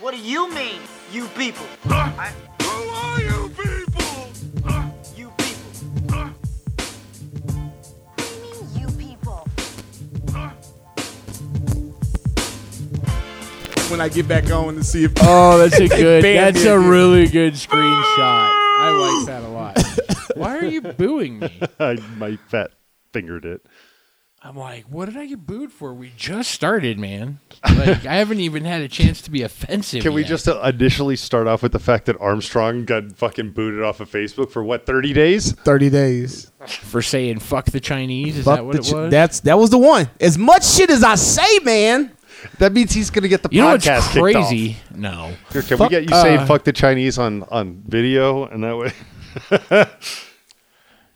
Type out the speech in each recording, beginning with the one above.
What do you mean, you people? Huh? Who are you people? Huh? You people. Huh? What do you mean, you people? Huh? When I get back on to see if Oh, that's a They good. That's a really good screenshot. I like that a lot. Why are you booing me? I, my fat fingered it. I'm like, what did I get booed for? We just started, man. Like, I haven't even had a chance to be offensive. Can we yet. just uh, initially start off with the fact that Armstrong got fucking booted off of Facebook for what, 30 days? 30 days. for saying "fuck the Chinese"? Is Fuck that what the it ch- was? That's that was the one. As much shit as I say, man. That means he's going to get the you know what's podcast kicked off. crazy? No. Here, can Fuck- we get you saying uh, fuck the Chinese on, on video? And that way.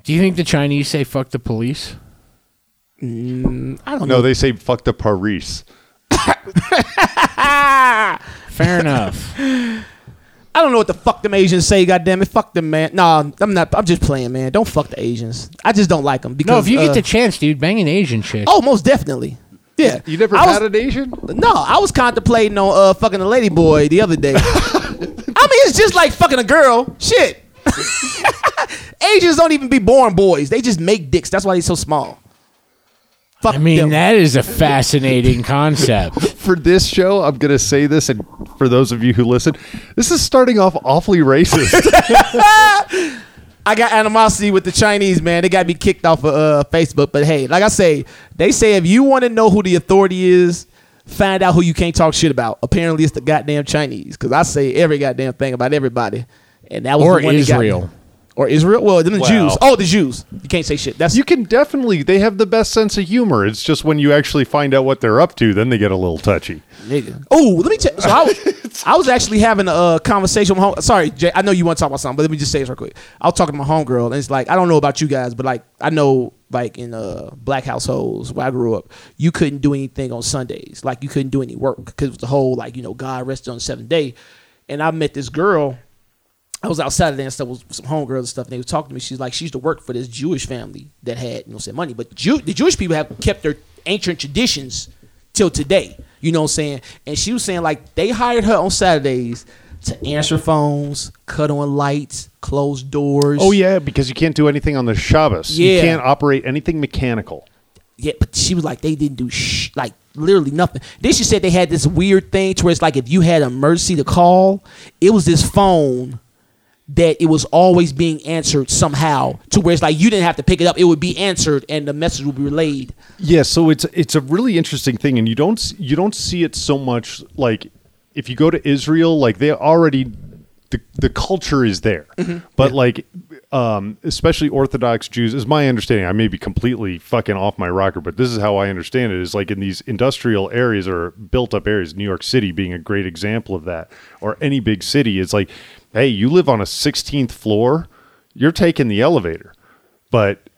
Do you think the Chinese say "fuck the police"? I don't No, know. they say fuck the Paris. Fair enough. I don't know what the fuck them Asians say. Goddamn it, fuck them, man. Nah, I'm not. I'm just playing, man. Don't fuck the Asians. I just don't like them because. No, if you uh, get the chance, dude, bang an Asian chick. oh, most definitely. Yeah. You never I was- had an Asian? No, I was contemplating on uh fucking a lady boy the other day. I mean, it's just like fucking a girl. Shit. Asians don't even be born boys. They just make dicks. That's why they're so small. Fuck I mean, them. that is a fascinating concept. For this show, I'm going to say this, and for those of you who listen, this is starting off awfully racist. I got animosity with the Chinese, man. They got me kicked off of uh, Facebook. But hey, like I say, they say if you want to know who the authority is, find out who you can't talk shit about. Apparently, it's the goddamn Chinese. Because I say every goddamn thing about everybody. And that was Or the one that got me. Israel. Or Israel. Well, then the Wow. Jews. Oh, the Jews. You can't say shit. That's you can definitely, they have the best sense of humor. It's just when you actually find out what they're up to, then they get a little touchy. Nigga. Oh, let me tell. So I was, I was actually having a uh, conversation with my home. Sorry, Jay. I know you want to talk about something, but let me just say this real quick. I was talking to my homegirl, and it's like I don't know about you guys, but like I know like in uh black households where I grew up, you couldn't do anything on Sundays. Like you couldn't do any work because it was the whole like you know God rested on the seventh day. And I met this girl. I was outside of there and stuff with some homegirls and stuff, and they was talking to me. She's like, she used to work for this Jewish family that had, you know, some money. But Jew, the Jewish people have kept their ancient traditions till today. You know what I'm saying? And she was saying like they hired her on Saturdays to answer phones, cut on lights, close doors. Oh, yeah, because you can't do anything on the Shabbos. Yeah. You can't operate anything mechanical. Yeah, but she was like, they didn't do sh- like literally nothing. Then she said they had this weird thing to where it's like if you had an emergency to call, it was this phone that it was always being answered somehow to where it's like you didn't have to pick it up; it would be answered and the message would be relayed. Yeah, so it's it's a really interesting thing, and you don't you don't see it so much like if you go to Israel, like they already the the culture is there, but like um, especially Orthodox Jews, is my understanding. I may be completely fucking off my rocker, but this is how I understand it: is like in these industrial areas or built up areas, New York City being a great example of that, or any big city. It's like, hey, you live on a 16th floor, you're taking the elevator, but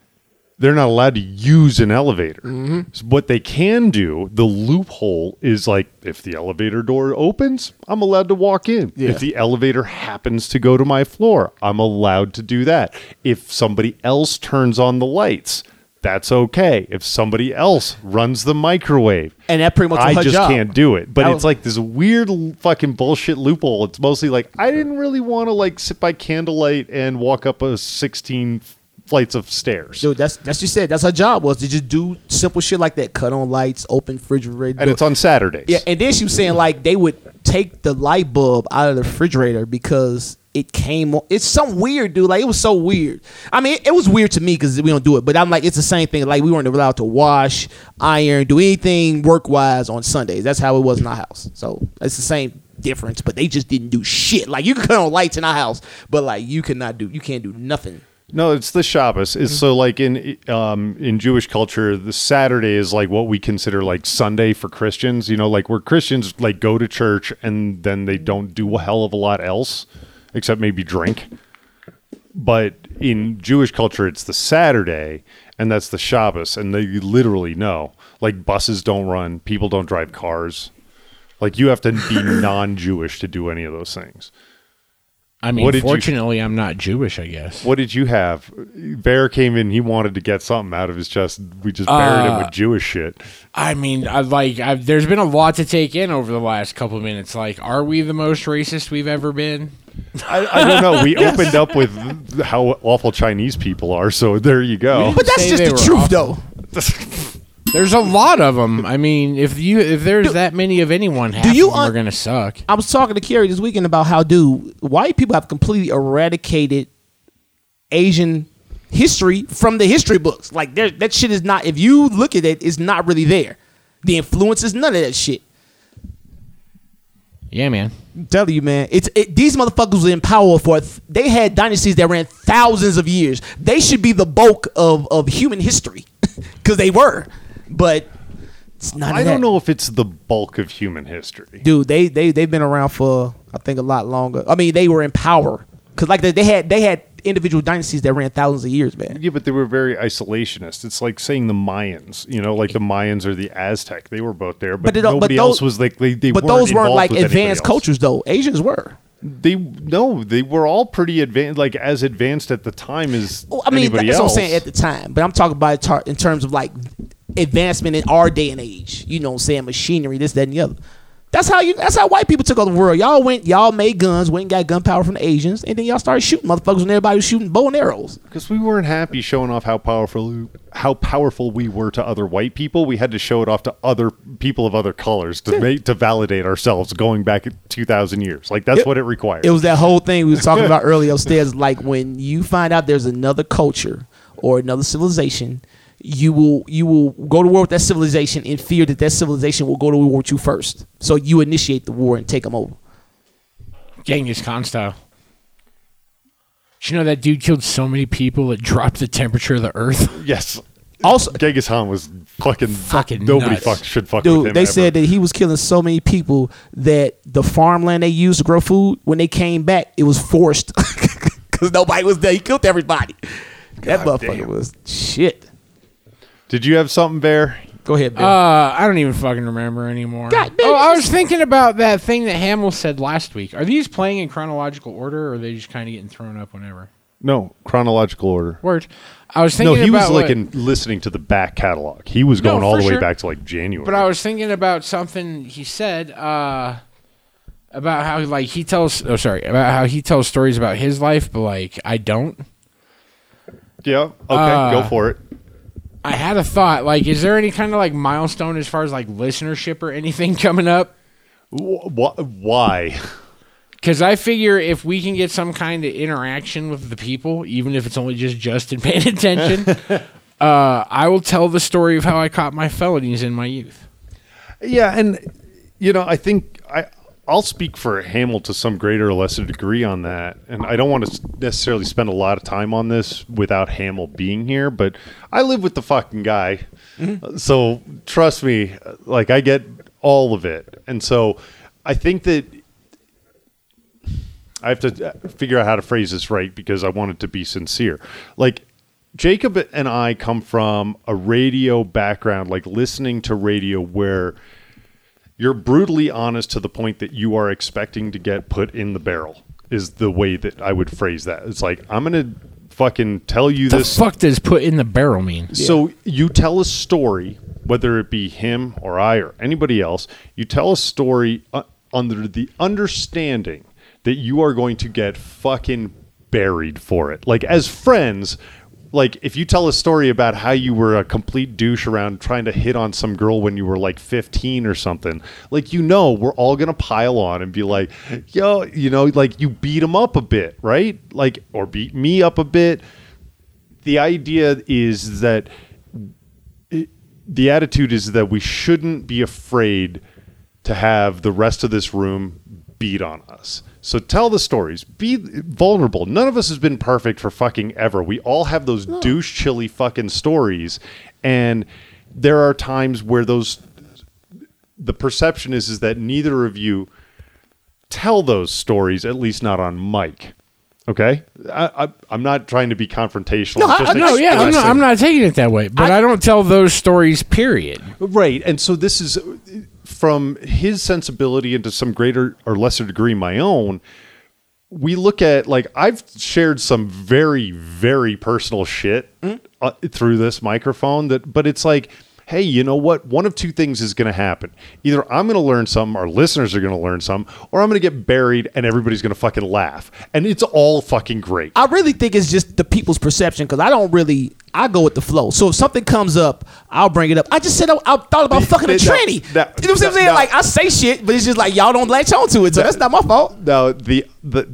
they're not allowed to use an elevator. Mm-hmm. So what they can do, the loophole is like if the elevator door opens, I'm allowed to walk in. Yeah. If the elevator happens to go to my floor, I'm allowed to do that. If somebody else turns on the lights, that's okay. If somebody else runs the microwave, And that pretty much I just job. can't do it. But That it's like this weird fucking bullshit loophole. It's mostly like I didn't really want to like sit by candlelight and walk up a 16 flights of stairs. Dude, that's that's what she said. That's her job was to just do simple shit like that: cut on lights, open refrigerator. and it's on Saturdays. Yeah, and then she was saying like they would take the light bulb out of the refrigerator because it came on. It's some weird, dude. Like it was so weird. I mean, it, it was weird to me because we don't do it. But I'm like, it's the same thing. Like we weren't allowed to wash, iron, do anything work wise on Sundays. That's how it was in our house. So it's the same difference. But they just didn't do shit. Like you could cut on lights in our house, but like you cannot do. You can't do nothing. No, it's the Shabbos. It's so like in um in Jewish culture, the Saturday is like what we consider like Sunday for Christians. You know, like where Christians like go to church and then they don't do a hell of a lot else, except maybe drink. But in Jewish culture, it's the Saturday, and that's the Shabbos, and they literally know. Like buses don't run, people don't drive cars. Like you have to be non-Jewish to do any of those things. I mean, What did you- fortunately, I'm not Jewish. I guess. What did you have? Bear came in. He wanted to get something out of his chest. We just buried him with uh, Jewish shit. I mean, I like. I've, there's been a lot to take in over the last couple of minutes. Like, are we the most racist we've ever been? I, I don't know. We opened up with how awful Chinese people are. So there you go. But that's just the truth, awful. though. There's a lot of them. I mean, if you if there's that many of anyone, half you of them un- are gonna suck. I was talking to Carrie this weekend about how, dude, white people have completely eradicated Asian history from the history books. Like there- that shit is not. If you look at it, it's not really there. The influences, none of that shit. Yeah, man. I'm telling you, man, it's it, these motherfuckers were in power for. th- They had dynasties that ran thousands of years. They should be the bulk of of human history, because they were. But it's not. I don't know if it's the bulk of human history. dude. They they they've been around for I think a lot longer. I mean, they were in power because like they, they had they had individual dynasties that ran thousands of years, man. Yeah, but they were very isolationist. It's like saying the Mayans. You know, like the Mayans or the Aztec. They were both there, but, But, it, don't- but nobody those, else was like they. they but weren't those weren't like advanced cultures, though. Asians were. They no, they were all pretty advanced, like as advanced at the time as Well, I mean, anybody that's else. what I'm saying at the time. But I'm talking about it tar- in terms of like advancement in our day and age. You know, what I'm saying machinery, this, that, and the other. That's how you. That's how white people took over the world. Y'all went, y'all made guns, went and got gunpowder from the Asians, and then y'all started shooting motherfuckers when everybody was shooting bow and arrows. Because we weren't happy showing off how powerful how powerful we were to other white people. We had to show it off to other people of other colors to make to validate ourselves going back two thousand years. Like that's It- what it required. It was that whole thing we was talking about earlier upstairs. Like when you find out there's another culture or another civilization, you will you will go to war with that civilization in fear that that civilization will go to war with you first. So you initiate the war and take them over. Genghis Khan style. Did you know that dude killed so many people it dropped the temperature of the earth? yes. Also, Genghis Khan was fucking Fucking nobody nuts. fuck, should fuck with dude, they ever. said that he was killing so many people that the farmland they used to grow food, when they came back, it was forced because nobody was there. He killed everybody. That motherfucker damn. was shit. Did you have something, Bear? Go ahead, Bill. Uh, I don't even fucking remember anymore. God damn, oh, I was thinking about that thing that Hamill said last week. Are these playing in chronological order, or are they just kind of getting thrown up whenever? No, chronological order. Word. I was thinking. No, thinking he was about like what- in listening to the back catalog. He was No, going all the way sure. back to like January. But I was thinking about something he said uh, about how like he tells. Oh, sorry, about how he tells stories about his life, but like I don't. yeah. Okay, Uh, go for it. I had a thought. Like, is there any kind of like milestone as far as like listenership or anything coming up? Wh- wh- why? Because I figure if we can get some kind of interaction with the people, even if it's only just Justin paying attention, uh, I will tell the story of how I caught my felonies in my youth. Yeah, and you know, I think I I'll speak for Hamill to some greater or lesser degree on that, and I don't want to necessarily spend a lot of time on this without Hamill being here. But I live with the fucking guy, so trust me, like I get all of it, and so I think that. I have to uh, figure out how to phrase this right because I want it to be sincere. Like Jacob and I come from a radio background, like listening to radio where you're brutally honest to the point that you are expecting to get put in the barrel is the way that I would phrase that. It's like I'm going to fucking tell you The this fuck does put in the barrel mean? so you tell a story, whether it be him or I or anybody else, you tell a story uh, under the understanding that you are going to get fucking buried for it. Like as friends, like if you tell a story about how you were a complete douche around trying to hit on some girl when you were like 15 or something, like you know, we're all to pile on and be like, "Yo, you know, like you beat him up a bit, right? Like or beat me up a bit." the idea is that it- the attitude is that we shouldn't be afraid to have the rest of this room beat on us. So tell the stories. Be vulnerable. None of us has been perfect for fucking ever. We all have those douche chilly fucking stories and there are times where those the perception is is that neither of you tell those stories at least not on mic. Okay? I, I I'm not trying to be confrontational. No, I- No, yeah, I'm not, I'm not taking it that way, but I, don't tell those stories. Period. Right. And so this is from his sensibility and to some greater or lesser degree my own. we look at like I've shared some very very personal shit uh, through this microphone that but it's like hey you know what one of two things is going to happen either I'm going to learn some our listeners are going to learn some or I'm going to get buried and everybody's going to fucking laugh and it's all fucking great I really think it's just the people's perception because I don't really. I go with the flow. So if something comes up, I'll bring it up. I just said I, I thought about fucking a tranny. that- you know what I'm saying? like I say shit, but it's just like y'all don't latch on to it. So that's not my fault. No, the the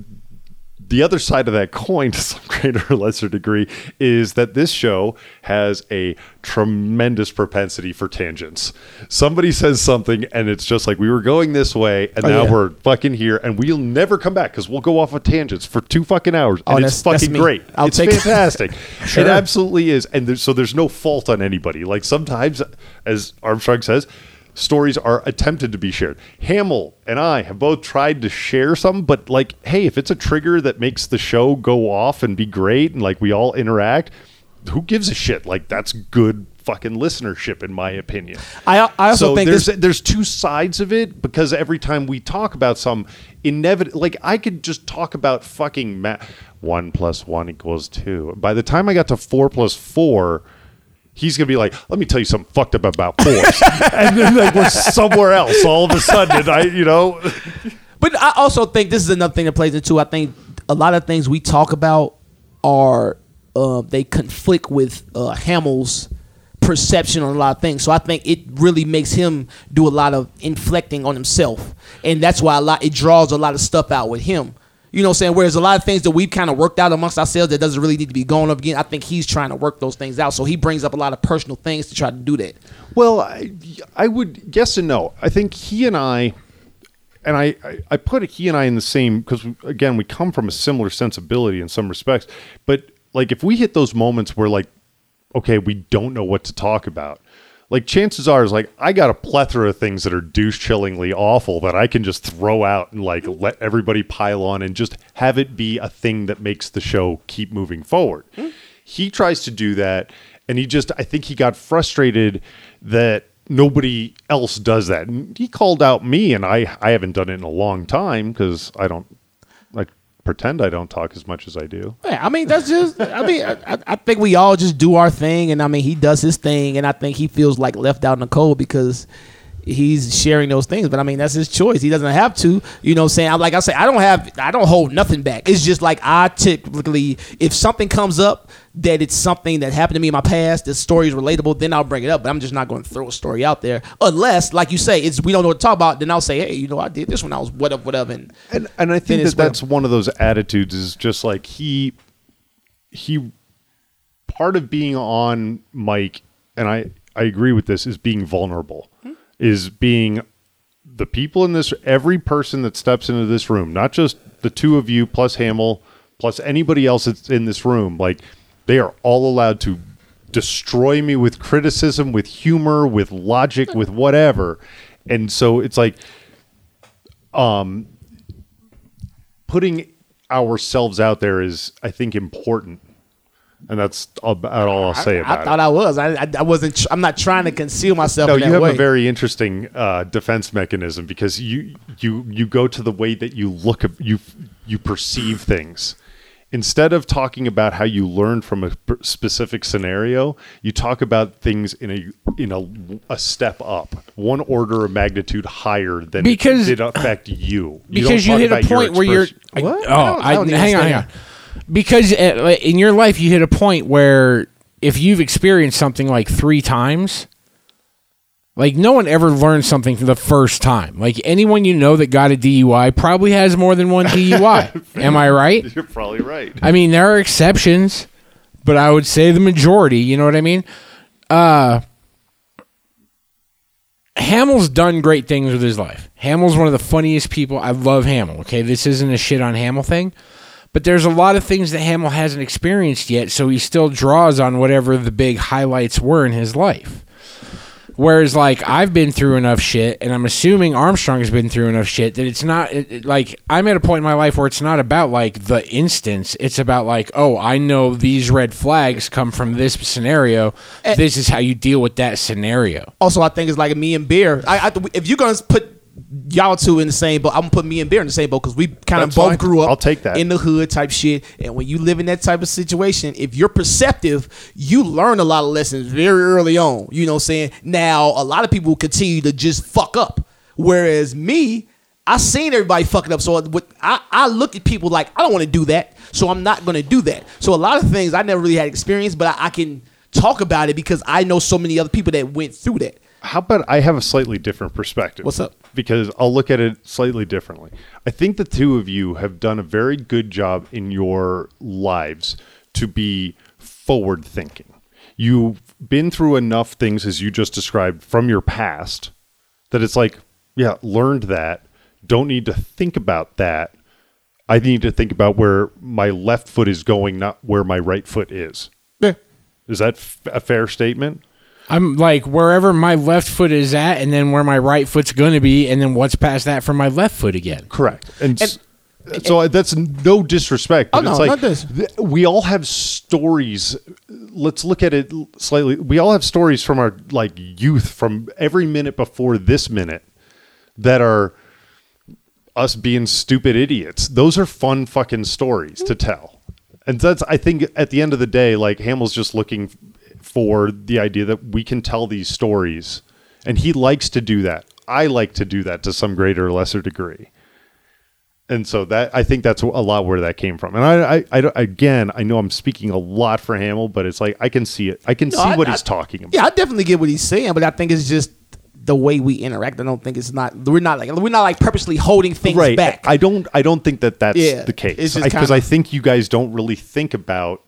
the other side of that coin to some greater or lesser degree is that this show has a tremendous propensity for tangents. Somebody says something and it's just like we were going this way and Oh, now yeah. we're fucking here and we'll never come back because we'll go off of tangents for two fucking hours and it's fucking great. I'll it's fantastic. Sure. It absolutely is. And there's, so there's no fault on anybody. Like sometimes, as Armstrong says, stories are attempted to be shared. Hamill and I have both tried to share some, but like, hey, if it's a trigger that makes the show go off and be great and like we all interact, who gives a shit? Like that's good fucking listenership in my opinion. I I also so think there's this. there's two sides of it because every time we talk about some inevitable, like I could just talk about fucking ma- one plus one equals two. By the time I got to four plus four, he's gonna be like, "Let me tell you something fucked up about force," and then like we're somewhere else all of a sudden. I, you know, But I also think this is another thing that plays into. I think a lot of things we talk about are uh, they conflict with uh, Hamill's perception on a lot of things. So I think it really makes him do a lot of inflecting on himself, and that's why a lot it draws a lot of stuff out with him. You know what I'm saying? Whereas a lot of things that we've kind of worked out amongst ourselves that doesn't really need to be going up again, I think he's trying to work those things out. So he brings up a lot of personal things to try to do that. Well, I, I would yes and no. I think he and I, and I, I, I put he and I in the same because again we come from a similar sensibility in some respects. But like if we hit those moments where like, okay, we don't know what to talk about. Like chances are is like I got a plethora of things that are douche chillingly awful that I can just throw out and like mm-hmm. let everybody pile on and just have it be a thing that makes the show keep moving forward. Hmm. He tries to do that and he just I think he got frustrated that nobody else does that. And he called out me and I I haven't done it in a long time cuz I don't I pretend I don't talk as much as I do. Yeah, I mean that's just. I mean, I, I- I think we all just do our thing, and I mean he does his thing, and I think he feels like left out in the cold because he's sharing those things. But I mean that's his choice. He doesn't have to. You know, what I'm saying I'm like I say I don't have I don't hold nothing back. It's just like I typically if something comes up that it's something that happened to me in my past, this story is relatable, then I'll bring it up. But I'm just not going to throw a story out there unless, like you say, it's we don't know what to talk about. Then I'll say, hey, you know, I did this when I was whatever, whatever. And And and I think that that's one of those attitudes is just like he he part of being on mic and I I agree with this is being vulnerable. Hmm? Is being the people in this every person that steps into this room, not just the two of you plus Hamill plus anybody else that's in this room, like they are all allowed to destroy me with criticism, with humor, with logic, with whatever. And so it's like um putting ourselves out there is, I think, important, and that's about all I'll say I, about I thought it. I was. I, I, I wasn't. Tr- I'm not trying to conceal myself. no, you have way. a very interesting uh, defense mechanism because you you you go to the way that you look you you perceive things. Instead of talking about how you learned from a specific scenario, you talk about things in a in a, a step up, one order of magnitude higher than Because- it did affect you. You because you, don't hit a about your point where you're expression- What? oh I don't- I I, hang on, hang on because uh, in your life you hit a point where if you've experienced something like three times like no one ever learns something for the first time like anyone you know that got a dui probably has more than one dui am i right You're probably right. I mean, there are exceptions, but I would say the majority. You know what I mean? Uh, Hamill's done great things with his life. Hamill's one of the funniest people. I love Hamill. Okay, this isn't a shit on Hamill thing, but there's a lot of things that Hamill hasn't experienced yet, so he still draws on whatever the big highlights were in his life. Whereas, like, I've been through enough shit, and I'm assuming Armstrong has been through enough shit that it's not it, it- like I'm at a point in my life where it's not about like the instance. It's about like, oh, I know these red flags come from this scenario. Eh. this is how you deal with that scenario. Also, I think it's like me and Beer. I, I if you're gonna put y'all two in the same boat. I'm gonna put me and Bear in the same boat because we kind of both fine. grew up. I'll take that. in the hood type shit. And when you live in that type of situation, if you're perceptive, you learn a lot of lessons very early on. You know what I'm saying? Now, a lot of people continue to just fuck up. Whereas me, I seen everybody fucking up. So uh, I, I look at people like, I don't want to do that. So I'm not gonna do that. So a lot of things I never really had experience, but I, I can talk about it because I know so many other people that went through that. How about I have a slightly different perspective? What's up? Because I'll look at it slightly differently. I think the two of you have done a very good job in your lives to be forward thinking. You've been through enough things, as you just described, from your past that it's like, yeah, learned that. Don't need to think about that. I need to think about where my left foot is going, not where my right foot is. Yeah. Is that f- a fair statement? I'm like wherever my left foot is at, and then where my right foot's going to be, and then what's past that for my left foot again. Correct. And, s- so that's no disrespect, but Oh, it's no, like not dis- th- we all have stories. Let's look at it slightly. We all have stories from our like youth, from every minute before this minute, that are us being stupid idiots. Those are fun fucking stories to tell. And that's I think at the end of the day, like Hamill's just looking for the idea that we can tell these stories. And he likes to do that. I like to do that to some greater or lesser degree. And so that I think that's a lot where that came from. And I, I, I again, I know I'm speaking a lot for Hamill, but it's like I can see it. I can see I- what I- he's talking about. Yeah, I definitely get what he's saying, but I think it's just the way we interact. I don't think it's not. We're not like we're not like purposely holding things right back. i don't i don't think that that's Yeah, the case because kinda- I, think you guys don't really think about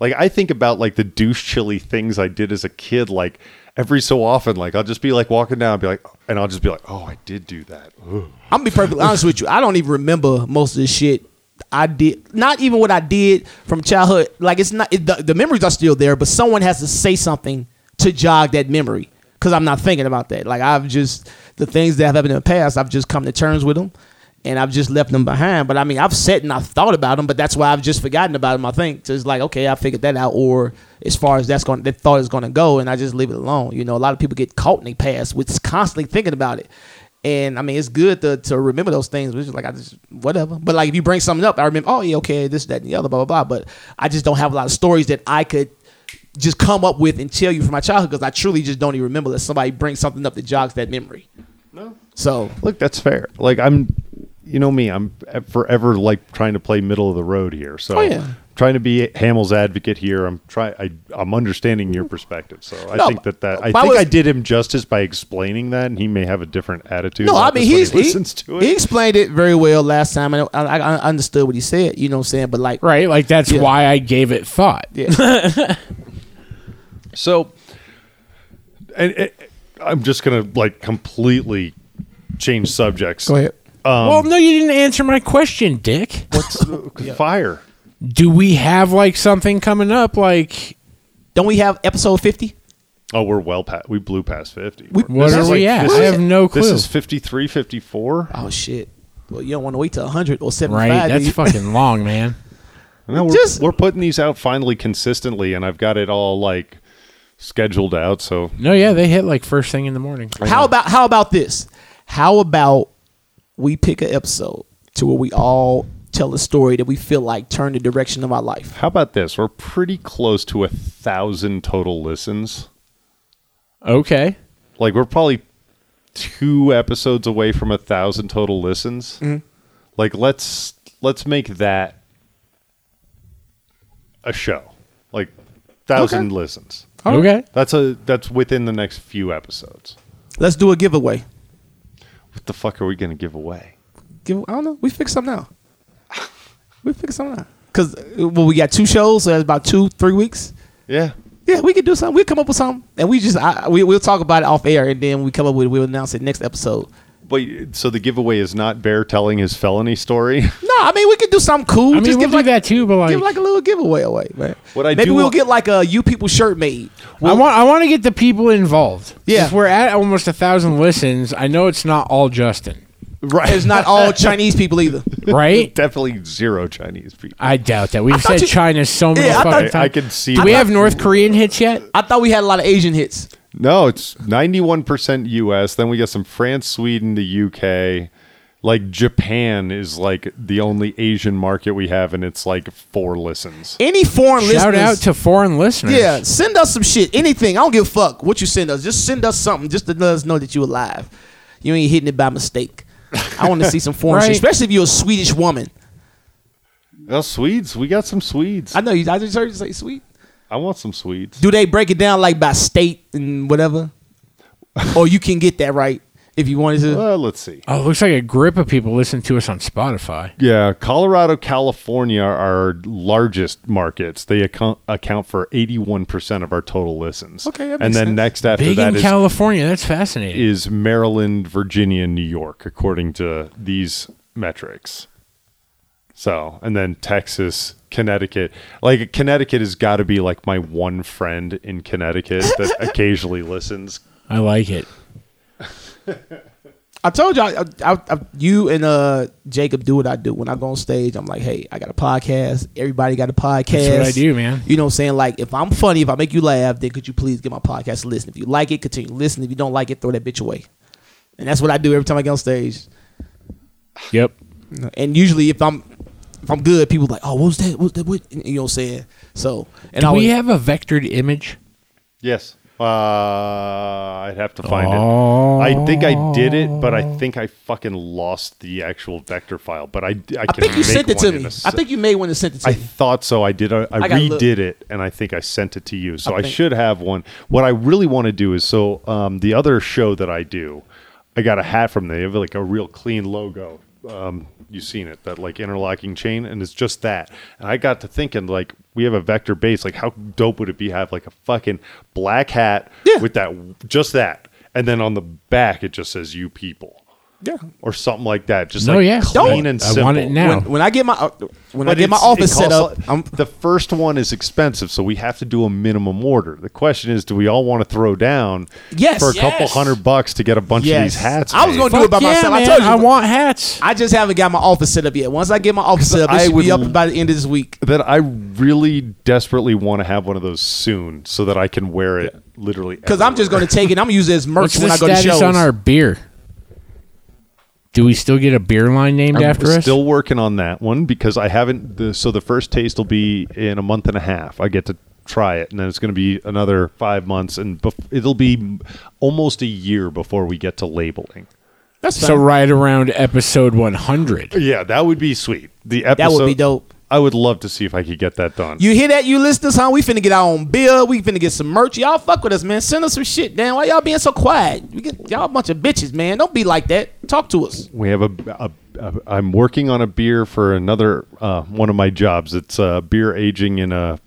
like i think about like the douche chilly things i did as a kid like every so often like i'll just be like walking down and be like and i'll just be like oh i did do that Ugh. I'm gonna be perfectly honest with you. I don't even remember most of the shit I did. Not even what I did from childhood. Like it's not it, the, the memories are still there, but someone has to say something to jog that memory because I'm not thinking about that. Like I've just the things that have happened in the past. I've just come to terms with them. And I've just left them behind. But I mean, I've sat and I've thought about them, but that's why I've just forgotten about them. I think so it's like, okay, I figured that out. Or as far as that's going, that thought is going to go, and I just leave it alone. You know, a lot of people get caught in their past with constantly thinking about it. And I mean, it's good to, to remember those things. Which is like I just whatever. But like if you bring something up, I remember. Oh yeah, okay, this, that, and the other, blah blah blah. But I just don't have a lot of stories that I could just come up with and tell you from my childhood because I truly just don't even remember that somebody brings something up that jogs that memory. No. So look that's fair like i'm you know me i'm forever like trying to play middle of the road here so Oh, yeah. trying to be hamill's advocate here i'm trying I, i'm understanding your perspective so i No, think that that i think was- i did him justice by explaining that and he may have a different attitude no, I mean he's, he he, listens to it he explained it very well last time, and I, I, I understood what he said. You know what I'm saying? But like, Right? Like that's Yeah. why I gave it thought. yeah, So, and, and I'm just gonna like completely change subjects. go ahead. Um, well, no, you didn't answer my question, Dick. What's fire? Do we have like something coming up? Like, Don't we have episode 50? Oh, we're well past. We blew past fifty. We- what are we like- at? I is- have no clue. This is 53, 54. Oh shit. Well, you don't want to wait till 100 or 75. right? That's you? fucking long, man. No, we're, Just- we're putting these out finally consistently, and I've got it all like scheduled out. So No, yeah, they hit like first thing in the morning. How about how about this? How about we pick an episode to where we all tell a story that we feel like turned the direction of our life? how about this? We're pretty close to a thousand total listens. Okay. Like we're probably two episodes away from a thousand total listens. Mm-hmm. Like let's let's make that a show. Like thousand Okay. listens. Okay. That's a that's within the next few episodes. Let's do a giveaway. What the fuck are we gonna give away? Give I don't know. We fix something now. We fix something now. Cause uh, well, we got two shows, so that's about two, three weeks. Yeah. Yeah, we could do something. We'll come up with something, and we just I, we we'll talk about it off air, and then we come up with it. We'll announce it next episode. Wait, so the giveaway is not Bear telling his felony story? No, I mean we could do something cool. I mean, just we'll give do like that too, but like, give like a little giveaway away, man. What I Maybe do we'll want- get like a you people shirt made. I want I want to get the people involved. Yeah. If we're at almost a thousand listens, I know it's not all Justin, right. It's not all Chinese people either. right? Definitely zero Chinese people. I doubt that. We've thought said you- China so many Yeah, I fucking thought- times. I, I can see. Do we that. have North Korean hits yet? I thought we had a lot of Asian hits. No, it's ninety-one percent U.S. Then we got some France, Sweden, the UK. Like Japan is like the only Asian market we have, and it's like four listens. Any foreign Shout listeners, out to foreign listeners. yeah, send us some shit. Anything. I don't give a fuck what you send us. Just send us something just to let us know that you're alive. You ain't hitting it by mistake. I want to see some foreign shit, Right. especially if you're a Swedish woman. Well, Swedes, we got some Swedes. I know you. I just heard you say sweet. I want some sweets. Do they break it down like by state and whatever? or you can get that right if you wanted to. Well, let's see. Oh, it looks like a grip of people listen to us on Spotify. Yeah, Colorado, California are our largest markets. They account, account for 81% of our total listens. Okay, that And then sense. next after Big that in is, California. That's fascinating. is Maryland, Virginia, and New York, according to these metrics. So, and then Texas, Connecticut. Like, Connecticut has got to be like my one friend in Connecticut that occasionally listens. I like it. I told you, I, I, I, you and uh, Jacob do what I do. When I go on stage, I'm like, hey, I got a podcast. Everybody got a podcast. That's what I do, man. You know what I'm saying? Like, if I'm funny, if I make you laugh, then could you please give my podcast a listen? If you like it, continue to listen. If you don't like it, throw that bitch away. And that's what I do every time I get on stage. Yep. And usually, if I'm if I'm good, people like, oh, what was that? What was that? What? You know what I'm saying? So, and Do I we have a vectored image? Yes. Uh, I'd have to find Oh. it. I think I did it, but I think I fucking lost the actual vector file. But I, I, I think you make sent it to me. in a I think you made one and sent it to I me. I thought so. I did. A, I, I gotta redid it, and I think I sent it to you. So I I, should have one. What I really want to do is so um, the other show that I do, I got a hat from them. They have like a real clean logo. Um, you've seen it, that like interlocking chain, and it's just that. And I got to thinking, like, we have a vector base. Like, how dope would it be have like a fucking black hat Yeah. with that, just that, and then on the back it just says "you people." Yeah. Or something like that, just No, like yeah. clean Don't. and I simple. want it now. When, when I get my uh, when I But get my it's- office set costs up, a- I'm the first one is expensive, so we have to do a minimum order. The question is, do we all want to throw down Yes. for a couple Yes. hundred bucks to get a bunch Yes. of these hats? I was made? gonna do it by Fuck yeah, myself. I man. told you. I want hats. I just haven't got my office set up yet. Once I get my office set up, it should would be up by the end of this week. that I really desperately want to have one of those soon, so that I can wear it literally. Because I'm just gonna take it. I'm gonna use it as merch What's when the I go to status shows. on our beer? Do we still get a beer line named I'm after us? still working on that one because I haven't. The, so the first taste will be in a month and a half. I get to try it, and then it's going to be another five months, and bef- it'll be almost a year before we get to labeling. That's so fine. right around episode 100. Yeah, that would be sweet. The episode that would be dope. I would love to see if I could get that done. You hear that, you listeners? Huh? We finna get our own beer. We finna get some merch. Y'all fuck with us, man. Send us some shit. Damn, why y'all being so quiet? We get, y'all a bunch of bitches, man. Don't be like that. Talk to us. we have a, a, a. I'm working on a beer for another uh, one of my jobs. It's uh, beer aging in a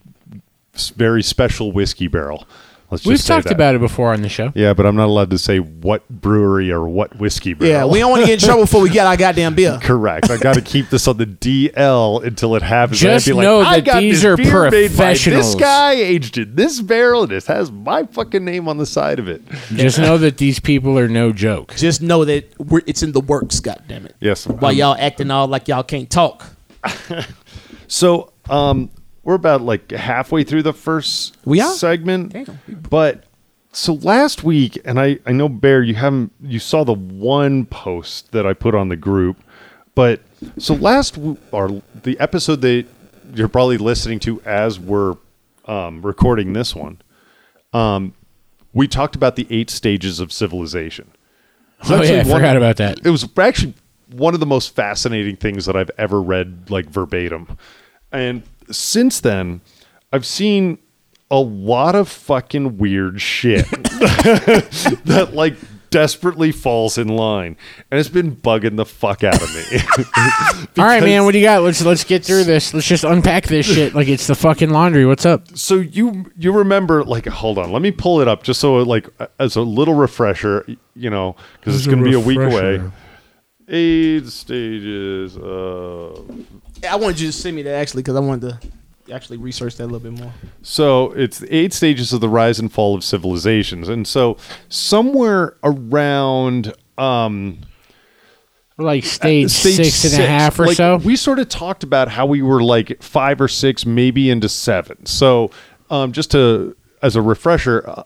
very special whiskey barrel. Let's We've say talked that. about it before on the show. Yeah, but I'm not allowed to say what brewery or what whiskey barrel. Yeah, we don't want to get in trouble before we get our goddamn beer. Correct. I got to keep this on the DL until it happens. Just be know like, I that got these this are beer made by professionals. This guy aged in this barrel, and it has my fucking name on the side of it. Just know that these people are no joke. Just know that we're, it's in the works. God damn it. Yes. While um, y'all acting all like y'all can't talk. So, um, we're about like halfway through the first We are? segment. Damn. But so last week, and I I know Bear, you haven't you saw the one post that I put on the group, but so last or the episode that you're probably listening to as we're um, recording this one, um, we talked about the eight stages of civilization. Oh, yeah, I forgot about that. It was actually one of the most fascinating things that I've ever read, like verbatim. And since then, I've seen a lot of fucking weird shit that like desperately falls in line, and it's been bugging the fuck out of me. All right, man. What do you got? Let's let's get through this. Let's just unpack this shit like it's the fucking laundry. What's up? so you you remember like hold on let me pull it up just so like as a little refresher you know because it's going to be a week away eight stages of I wanted you to send me that actually because I wanted to actually research that a little bit more. So it's the eight stages of the rise and fall of civilizations, and so somewhere around um, Like stage, stage six and a half or like, so. we sort of talked about how we were like five or six, maybe into seven. So um, just to as a refresher, uh,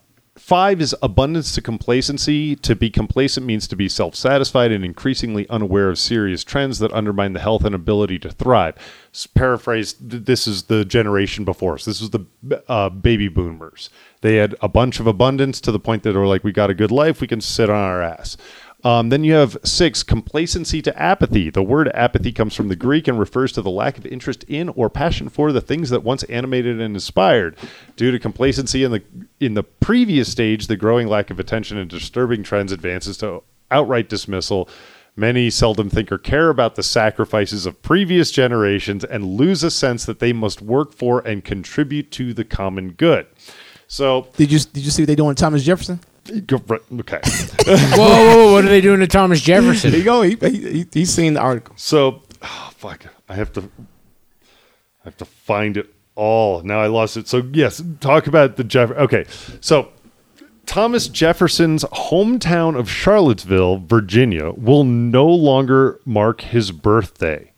five is abundance to complacency. To be complacent means to be self satisfied and increasingly unaware of serious trends that undermine the health and ability to thrive. S- Paraphrase this is the generation before us. This was the uh, baby boomers. They had a bunch of abundance to the point that they were like, we got a good life, we can sit on our ass. Um, then you have six, complacency to apathy. The word apathy comes from the Greek and refers to the lack of interest in or passion for the things that once animated and inspired. Due to complacency in the in the previous stage, the growing lack of attention and disturbing trends advances to outright dismissal. Many seldom think or care about the sacrifices of previous generations and lose a sense that they must work for and contribute to the common good. So, Did you did you see what they doing Thomas Jefferson? Go- okay. whoa, whoa, whoa, what are they doing to Thomas Jefferson? There you go. He, he, he- he's seen the article. So, oh, fuck, I have to, I have to find it all. Now I lost it. So yes, talk about the Jeff. Okay, so Thomas Jefferson's hometown of Charlottesville, Virginia, will no longer mark his birthday.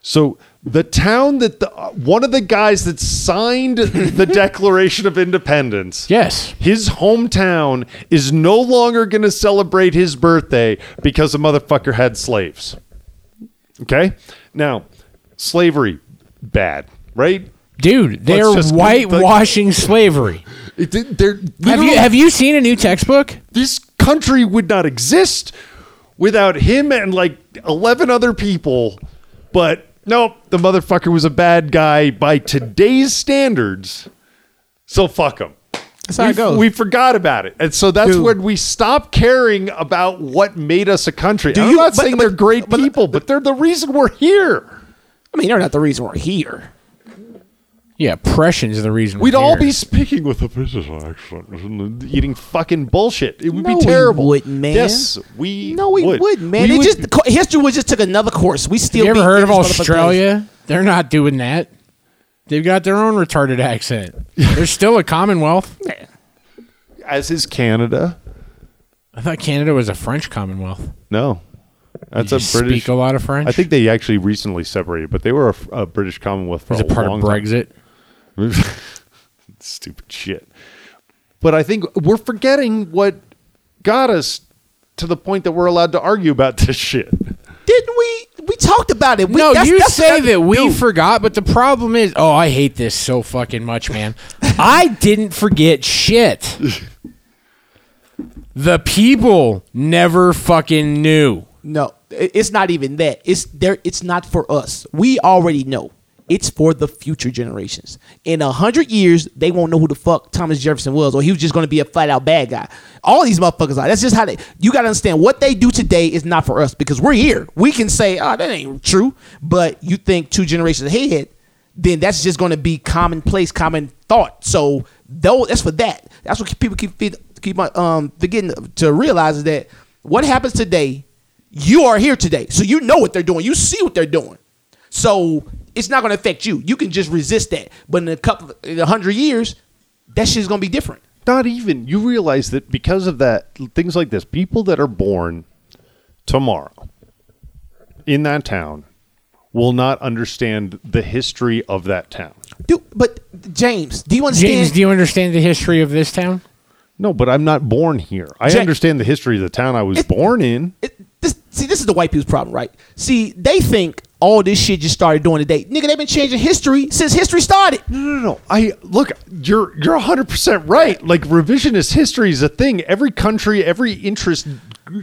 So the town that the one of the guys that signed the Declaration of Independence Yes. his hometown is no longer going to celebrate his birthday because the motherfucker had slaves. Okay? Now, slavery, bad, right? Dude, they're whitewashing slavery. It, they're, Have you have you seen a new textbook? this country would not exist without him and like 11 other people. But nope, the motherfucker was a bad guy by today's standards. So fuck him. That's how it goes. we forgot about it. And so that's Dude. when we stop caring about what made us a country. Do I'm you- not but- saying but- they're great but- people, but they're the reason we're here. I mean, they're not the reason we're here. Yeah, oppression is the reason. We'd we're all here. be speaking with a British accent, and eating fucking bullshit. It would No, be we terrible. wouldn't, man. Yes, we. No, we would. would, man. We it would- just co- history was just took another course. We still. You ever be heard of in this motherfucker Australia? They're not doing that. They've got their own retarded accent. They're still a Commonwealth. as is Canada. I thought Canada was a French Commonwealth. No, that's You a British. speak a lot of French. I think they actually recently separated, but they were a, a British Commonwealth for it's a a part of long time. Brexit. Stupid shit. But I think we're forgetting what got us to the point that we're allowed to argue about this shit. Didn't we? We talked about it. We, no, that's- you that's- say that we Dude, forgot, but the problem is, oh, I hate this so fucking much, man. I didn't forget shit. The people never fucking knew. No, it's not even that. It's there. It's not for us. We already know. It's for the future generations. In a hundred years, they won't know who the fuck Thomas Jefferson was, or he was just to be a flat out bad guy. All these motherfuckers are. That's just how they. You got to understand what they do today is not for us because we're here. We can say, "Oh, that ain't true," but you think two generations ahead, then that's just to be commonplace, common thought. So, though, that's for that. That's what people keep keep um forgetting to realize is that what happens today you are here today. So you know what they're doing. You see what they're doing. So it's not going to affect you. You can just resist that. But in a couple, in a hundred years, that shit's going to be different. Not even. You realize that because of that, things like this, people that are born tomorrow in that town will not understand the history of that town. Dude, but James, do you understand? James, do you understand the history of this town? No, but I'm not born here. I Jack- understand the history of the town I was It- born in. it, this, see, this is the white people's problem, right? See, they think all this shit just started doing today. Nigga, they've been changing history since history started. No, no, no. I look. You're you're 100 percent right. Like revisionist history is a thing. Every country, every interest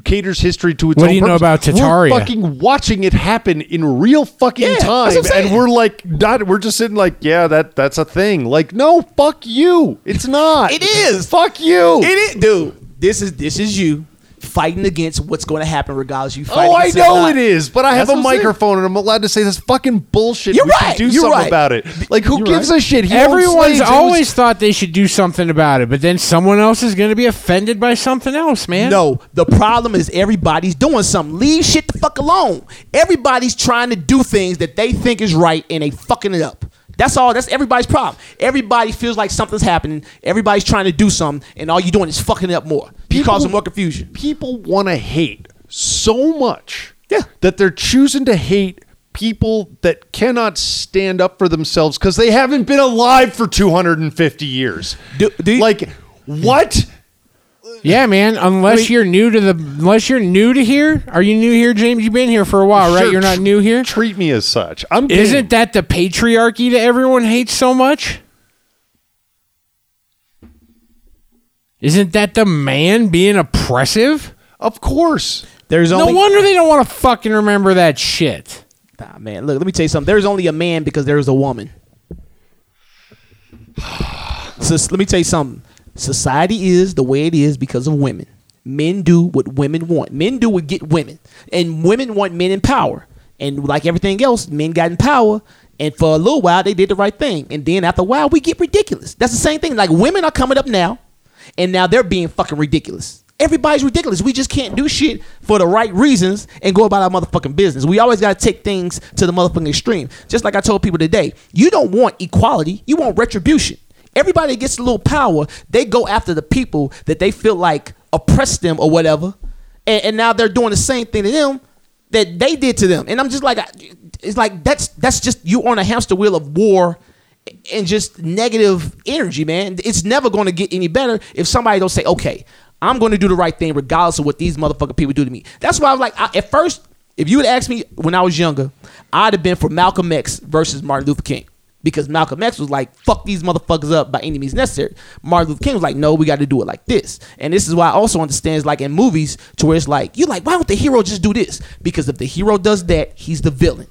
caters history to its What own. What do you know about Tartaria? We're fucking watching it happen in real fucking Yeah, that's time, what I'm saying. and we're like, not. We're just sitting like, yeah, that that's a thing. Like, no, fuck you. It's not. It is. Fuck you. It is, dude. This is this is you fighting against what's going to happen regardless. You fight. Oh, I know or it not. but I have a what saying. microphone and I'm allowed to say this fucking bullshit. You're we right, do you're something right. about it. Like, who You're gives right. a shit? He Everyone's slaves. Was- always thought they should do something about it, but then someone else is going to be offended by something else, man. No, the problem is everybody's doing something. Leave shit the fuck alone. Everybody's trying to do things that they think is right and they fucking it up. That's all. That's everybody's problem. Everybody feels like something's happening. Everybody's trying to do something, and all you're doing is fucking it up more. You People- causing more confusion. people want to hate so much Yeah. that they're choosing to hate people that cannot stand up for themselves because they haven't been alive for 250 years. Do- do you- like, what? Yeah, man. Unless you're new to the, unless you're new to here. Are you new here, James? You've been here for a while, right? Sure, You're not new here. Treat me as such. I'm game. Isn't that the patriarchy that everyone hates so much? Isn't that the man being oppressive? Of course. There's No wonder they don't want to fucking remember that shit. Nah, man. Look, let me tell you something. There's only a man because there's a woman. so let me tell you something. Society is the way it is because of women. Men do what women want. Men do what get women, and women want men in power. And like everything else, men got in power, and for a little while they did the right thing. And then after a while, we get ridiculous. That's the same thing. Like women are coming up now, and now they're being fucking ridiculous. Everybody's ridiculous. We just can't do shit for the right reasons and go about our motherfucking business. We always got to take things to the motherfucking extreme. Just like I told people today, you don't want equality, you want retribution. Everybody gets a little power, they go after the people that they feel like oppressed them or whatever. And, and now they're doing the same thing to them that they did to them. And I'm just like, it's like that's that's just you on a hamster wheel of war and just negative energy, man. It's never going to get any better if somebody don't say, okay, I'm going to do the right thing regardless of what these motherfucking people do to me. That's why I was like, I, at first, if you had asked me when I was younger, I'd have been for Malcolm X versus Martin Luther King. Because Malcolm X was like, fuck these motherfuckers up by any means necessary. Martin Luther King was like, no, we got to do it like this. And this is why I also understand, like in movies, to where it's like, you're like, why don't the hero just do this? Because if the hero does that, he's the villain.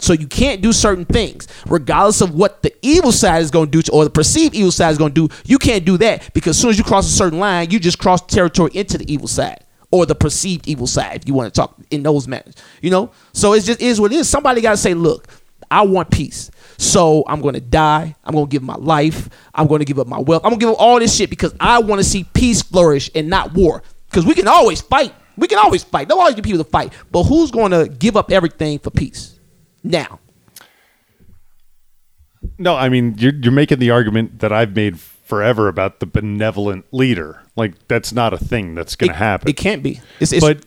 So you can't do certain things, regardless of what the evil side is going to do to, or the perceived evil side is going to do. You can't do that because as soon as you cross a certain line, you just cross territory into the evil side or the perceived evil side. If you want to talk in those matters, you know. So it just is what it is. Somebody got to say, look, I want peace. So I'm going to die. I'm going to give my life. I'm going to give up my wealth. I'm going to give up all this shit because I want to see peace flourish and not war. Because we can always fight. We can always fight. There'll always be people to fight. But who's going to give up everything for peace? Now, No, I mean you're you're making the argument that I've made forever about the benevolent leader. Like that's not a thing that's going to happen. It can't be. It's, it's, but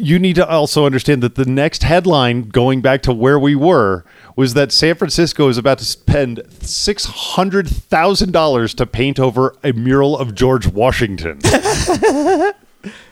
you need to also understand that the next headline, going back to where we were, was that San Francisco is about to spend six hundred thousand dollars to paint over a mural of George Washington.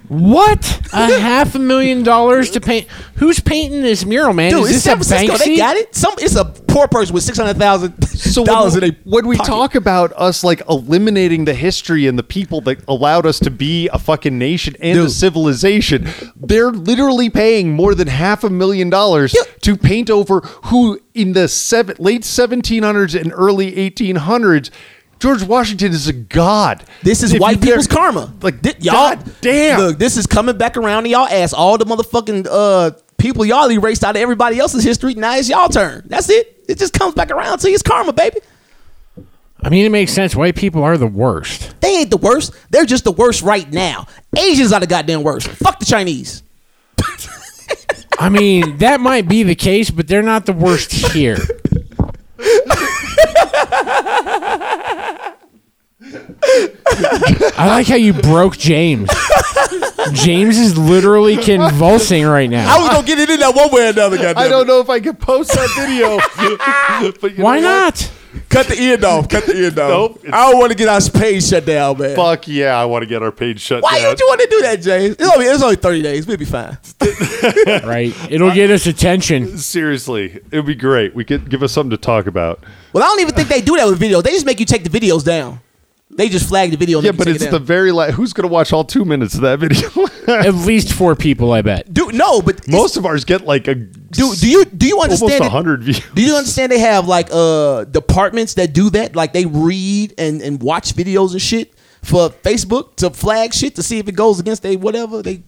What? A half a million dollars to paint? Who's painting this mural, man? dude, Is it's this San a Francisco. Banksy? They got it. Some. It's a poor person with six hundred thousand So dollars in when, a when we pocket. talk about us like eliminating the history and the people that allowed us to be a fucking nation and a civilization, they're literally paying more than half a million dollars Yeah. to paint over who in the seven, late 1700s and early 1800s. George Washington is a god. This is If white you dare- people's karma. Like, Thi- God damn. Look, this is coming back around to y'all ass. All the motherfucking uh people y'all erased out of everybody else's history. Now it's y'all turn. That's it. It just comes back around to you. It's karma, baby. I mean, it makes sense. White people are the worst. They ain't the worst. They're just the worst right now. Asians are the goddamn worst. Fuck the Chinese. I mean, that might be the case, but they're not the worst here. I like how you broke James. James is literally convulsing right now. I was gonna get it in that one way or another. Goddamn. I don't know if I can post that video. but you Why know what? not? Cut the end off. Cut the end off. Nope, it's- I don't want to get our page shut down, man. Fuck yeah, I want to get our page shut down. Why down. would you want to do that, James? It's only, it's only 30 days. We'll be fine. Right. It'll get us attention. Seriously, it would be great. We could give us something to talk about. Well, I don't even think they do that with videos. They just make you take the videos down. They just flagged the video. And Yeah, but it's it the very last. Who's going to watch all two minutes of that video? At least four people, I bet. Dude, no, but Most of ours get like a do do you do you almost understand? it- hundred views. Do you understand they have like uh departments that do that? Like they read and, and watch videos and shit for Facebook to flag shit to see if it goes against they whatever they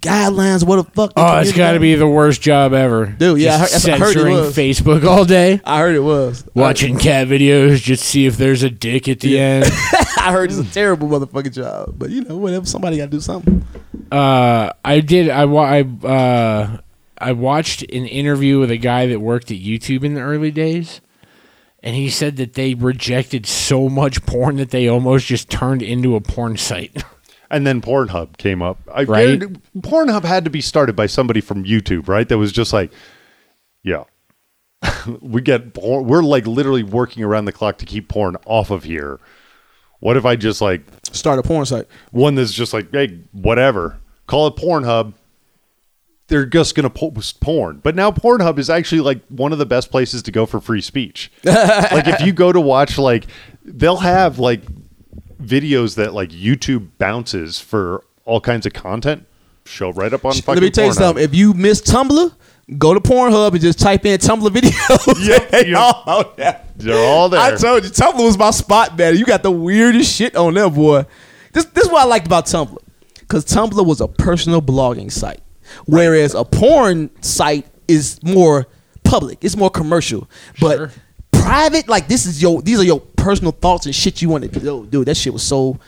guidelines. What the fuck? Oh, it's got to be the worst job ever. Dude, yeah, I heard- Just I heard it censoring was. Facebook all day, I heard it was watching cat videos just see if there's a dick at the end. I heard it's a terrible motherfucking job, but you know whatever. Somebody got to do something. Uh, I did. I wa- I uh, I watched an interview with a guy that worked at YouTube in the early days, and he said that they rejected so much porn that they almost just turned into a porn site. And then Pornhub came up. I Right. Pornhub had to be started by somebody from YouTube, right? That was just like, yeah, we get porn. We're like literally working around the clock to keep porn off of here. What if I just like Start a porn site. one that's just like, hey, whatever, call it Pornhub. They're just gonna post porn, but now Pornhub is actually like one of the best places to go for free speech. like if you go to watch, like they'll have like videos that like YouTube bounces for all kinds of content. Show right up on fucking. Let me tell you Pornhub. something. If you miss Tumblr, go to Pornhub and just type in Tumblr videos. Yeah, They yeah. all out there. They're all there. I told you, Tumblr was my spot, man. You got the weirdest shit on there, boy. This this is what I liked about Tumblr. Because Tumblr was a personal blogging site. Whereas a porn site is more public. It's more commercial. But Sure. private, like this is your these are your personal thoughts and shit you want to do. Dude, that shit was so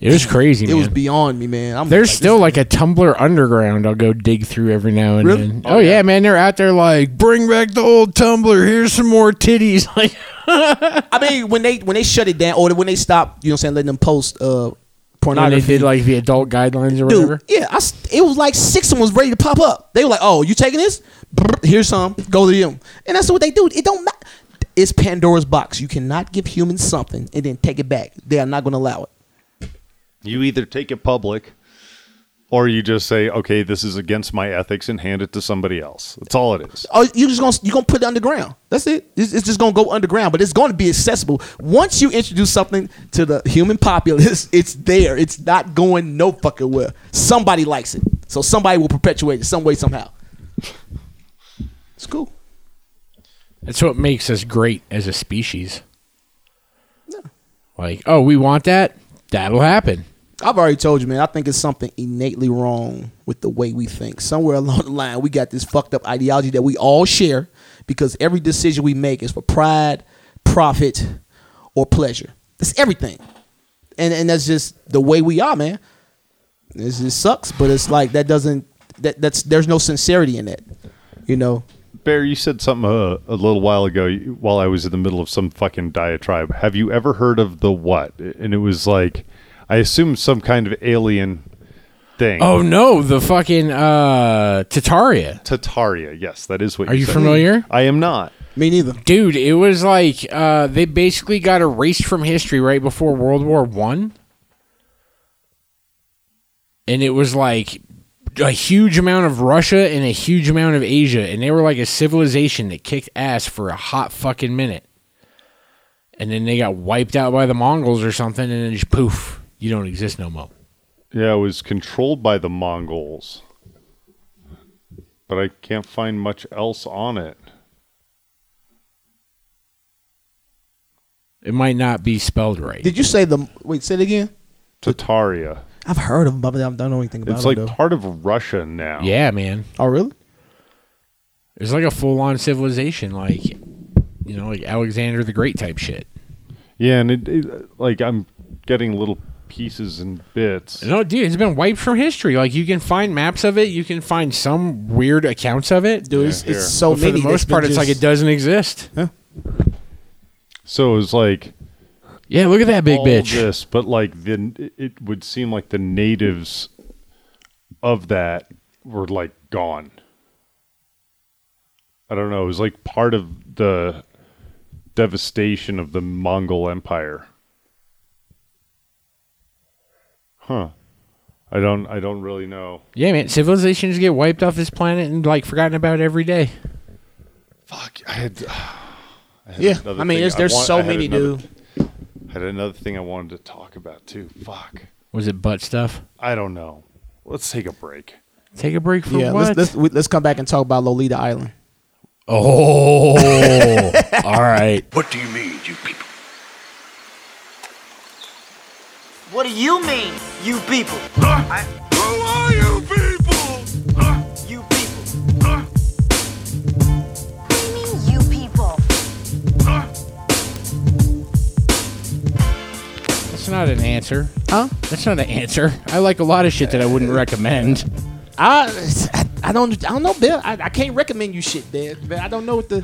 It was crazy, it man. was beyond me, man. I'm There's like, still like a Tumblr underground I'll go dig through every now and Really? then. Oh, yeah. man, they're out there like, bring back the old Tumblr. Here's some more titties. Like, I mean, when they when they shut it down or when they stopped, you know what I'm saying, letting them post uh when pornography. they did like the adult guidelines or whatever. Yeah, I, it was like six of them was ready to pop up. They were like, "Oh, you taking this? Here's some. Go to them." And that's what they do. It don't matter. It's Pandora's box. You cannot give humans something and then take it back. They are not going to allow it. You either take it public or you just say, okay, this is against my ethics and hand it to somebody else. That's all it is. Oh, you just gonna you gonna put it underground. That's it. It's, it's just gonna go underground, but it's going to be accessible. Once you introduce something to the human populace, it's there. It's not going no fucking where. Somebody likes it, so somebody will perpetuate it some way somehow. It's cool. That's what makes us great as a species. Like, oh, we want that? That'll happen. I've already told you, man. I think it's something innately wrong with the way we think. Somewhere along the line, we got this fucked up ideology that we all share because every decision we make is for pride, profit, or pleasure. That's everything, and and that's just the way we are, man. This just sucks, but it's like that doesn't that that's there's no sincerity in that, you know. Bear, you said something uh, a little while ago while I was in the middle of some fucking diatribe. Have you ever heard of the what? And it was like, I assume some kind of alien thing. Oh, no, the fucking uh, Tartaria. Tartaria. Yes, that is what Are you said. familiar? I am not. Me neither. Dude, it was like uh, they basically got erased from history right before World War One, and it was like a huge amount of Russia and a huge amount of Asia, and they were like a civilization that kicked ass for a hot fucking minute, and then they got wiped out by the Mongols or something, and then just poof, you don't exist no more. Yeah, it was controlled by the Mongols. But I can't find much else on it. It might not be spelled right. Did you say the wait? Say it again. Tartaria. I've heard of them, but I don't know anything about it. It's them. like though. part of Russia now. yeah, man. oh, really? It's like a full on civilization, like you know, like Alexander the Great type shit. Yeah, and it, it like I'm getting little pieces and bits. No, dude, it's been wiped from history. Like you can find maps of it, you can find some weird accounts of it. Dude, it's, here. it's so But for many. the most part, been it's like it doesn't exist. So it was like Yeah, look at that big all bitch. this, but like the it would seem like the natives of that were like gone. I don't know. It was like part of the devastation of the Mongol Empire. Huh. I don't I don't really know. Yeah, man, civilizations get wiped off this planet and like forgotten about every day. Fuck. I had, I had Yeah, I mean, thing there's there's want- so I had many, another- dude. I had another thing I wanted to talk about too. Fuck. Was it butt stuff? I don't know. Let's take a break. Take a break for Yeah, what? let's let's we- let's come back and talk about Lolita Island. oh, all right. What do you mean, you people? What do you mean, you people? Huh? Who are you people? That's not an answer. Huh? That's not an answer. I like a lot of shit that I wouldn't recommend. I, I I don't I don't know, Bill. I, I can't recommend you shit, Dad. But I don't know what the.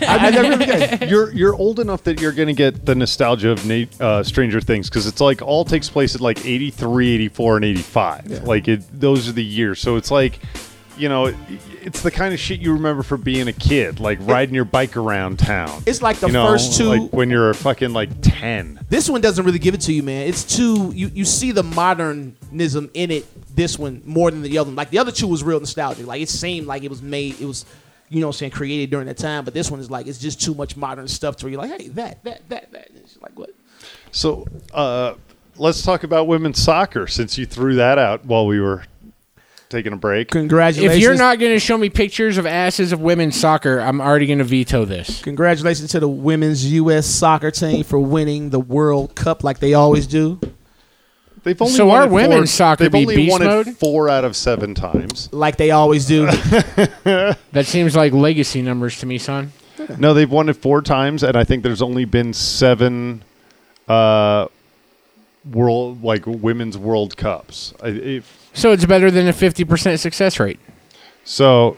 I, I never really can. you're you're old enough that you're going to get the nostalgia of Na- uh, Stranger Things because it's like all takes place at like 83, 84, and 85. Like it, those are the years. So it's like you know, it's the kind of shit you remember from being a kid, like riding your bike around town. It's like the You know, first two- like when you're fucking like ten. This one doesn't really give it to you, man. It's too you you see the modernism in it. This one more than the other one. Like the other two was real nostalgic. Like it seemed like it was made. It was, you know, what I'm saying created during that time. But this one is like it's just too much modern stuff to where you're like, hey, that that that that. It's like what? So, uh, let's talk about women's soccer since you threw that out while we were taking a break. Congratulations. If you're not going to show me pictures of asses of women's soccer, I'm already going to veto this. Congratulations to the women's U.S. soccer team for winning the World Cup like they always do. They've only So won our it women's four, soccer They've be only beast won mode? four out of seven times. Like they always do. That seems like legacy numbers to me, son. No, they've won it four times, and I think there's only been seven uh, world like women's World Cups. I, if, So it's better than a 50% success rate. so,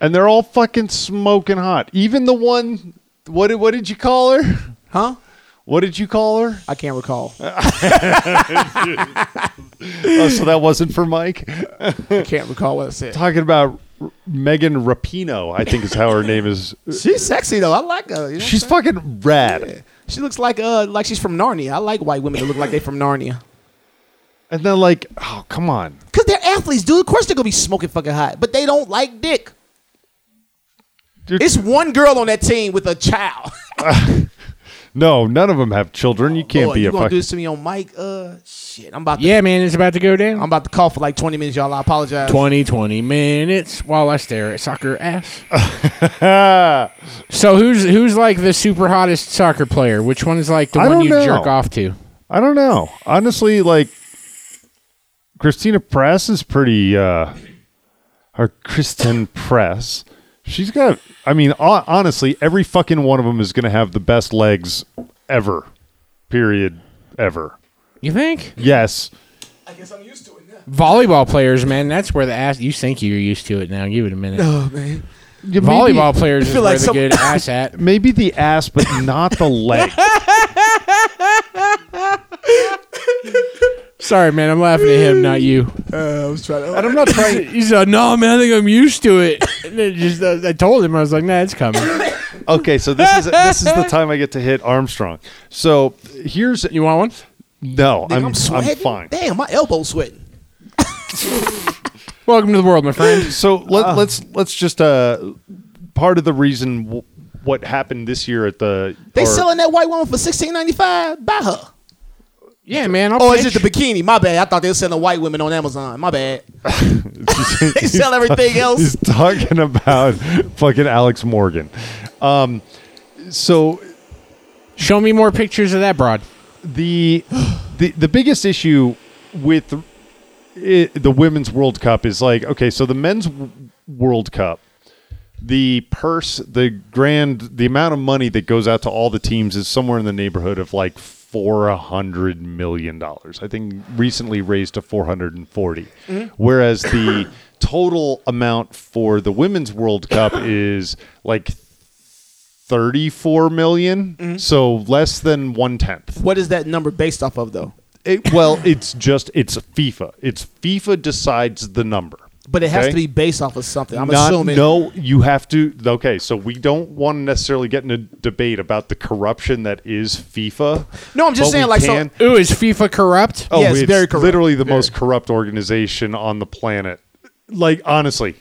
and they're all fucking smoking hot. Even the one. What did what did you call her? huh? What did you call her? I can't recall. Oh, so that wasn't for Mike. I can't recall what I said. Talking about R- Megan Rapinoe, I think is how her name is. She's sexy though. I like her. You know She's what I'm saying? fucking rad. She looks like uh like she's from Narnia. I like white women that look like they from Narnia. And then like, oh come on, Cause they're athletes, dude. Of course they're gonna be smoking fucking hot, but they don't like dick. Dude, It's one girl on that team with a child. no, none of them have children. You can't Boy, be you a gonna do this to me on mic? Uh, shit. I'm about to. Yeah, man, it's about to go down. I'm about to call for like 20 minutes, y'all. I apologize. 20, 20 minutes while I stare at soccer ass. so who's who's like the super hottest soccer player? Which one is like the I one don't you know. jerk off to? I don't know. Honestly, like Christina Press is pretty. uh Or Christen Press. She's got. I mean, ho- honestly, every fucking one of them is going to have the best legs ever. Period. Ever. You think? Yes. I guess I'm used to it now. Volleyball players, man, that's where the ass. You think you're used to it now? Give it a minute. Oh man. Yeah, Volleyball players is feel where like the good ass at. Maybe the ass, but not the leg. Sorry, man, I'm laughing at him, not you. Uh, I was trying to. and I'm not trying. He said, "No, man, I think I'm used to it." And it just, uh, I told him, I was like, "Nah, it's coming." Okay, so this is this is the time I get to hit Armstrong. So here's You want one? no, Damn, I'm I'm, sweating. I'm fine. Damn, my elbow's sweating. Welcome to the world, my friend. So let, let's let's just uh part of the reason w- what happened this year at the They or- selling that white woman for 16.95. Buy her. Yeah, man. I'll Oh, is it pitch. the bikini? My bad. I thought they were selling white women on Amazon. My bad. they sell everything else. He's talking about fucking Alex Morgan. Um, so Show me more pictures of that broad. the the the biggest issue with it, the women's World Cup is like okay, so the men's World Cup, the purse, the grand, the amount of money that goes out to all the teams is somewhere in the neighborhood of like four hundred million dollars. I think recently raised to four hundred and mm-hmm. whereas the total amount for the women's World Cup is like. 34 million mm-hmm. so less than one tenth What is that number based off of though? it, well, it's just it's FIFA. It's FIFA decides the number. But it has Okay? to be based off of something. I'm Not, assuming. no, you have to. Okay, so we don't want to necessarily get in a debate about the corruption that is FIFA. No, I'm just saying, we like, so- Ooh, is FIFA corrupt? oh, Yes, it's very corrupt. literally the most corrupt organization on the planet. Like honestly,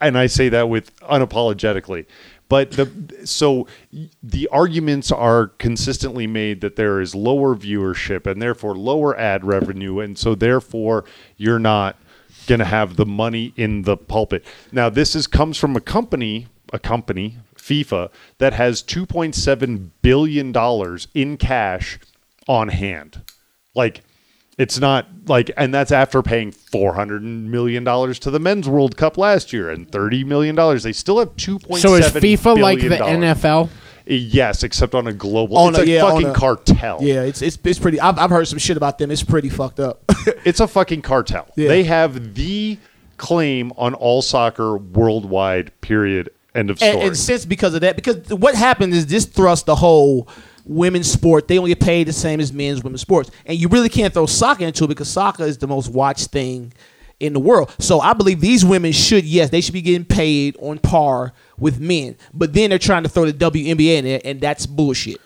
and I say that with unapologetically. But the so the arguments are consistently made that there is lower viewership and therefore lower ad revenue, and so therefore you're not going to have the money in the pulpit. Now this is comes from a company, a company, FIFA, that has 2.7 billion dollars in cash on hand. Like it's not like, and that's after paying four hundred million dollars to the men's World Cup last year and thirty million dollars. They still have two point So is FIFA like the. NFL? Yes, except on a global. On it's a- a yeah, fucking a- cartel. Yeah, it's it's it's pretty. I've, I've heard some shit about them. It's pretty fucked up. It's a fucking cartel. Yeah. They have the claim on all soccer worldwide. Period. End of story. and, and since because of that, because what happened is this thrust the whole women's sport. They don't get paid the same as men's women's sports, and you really can't throw soccer into it because soccer is the most watched thing in the world. So I believe these women should, yes, they should be getting paid on par with men. But then they're trying to throw the WNBA in there, and that's bullshit.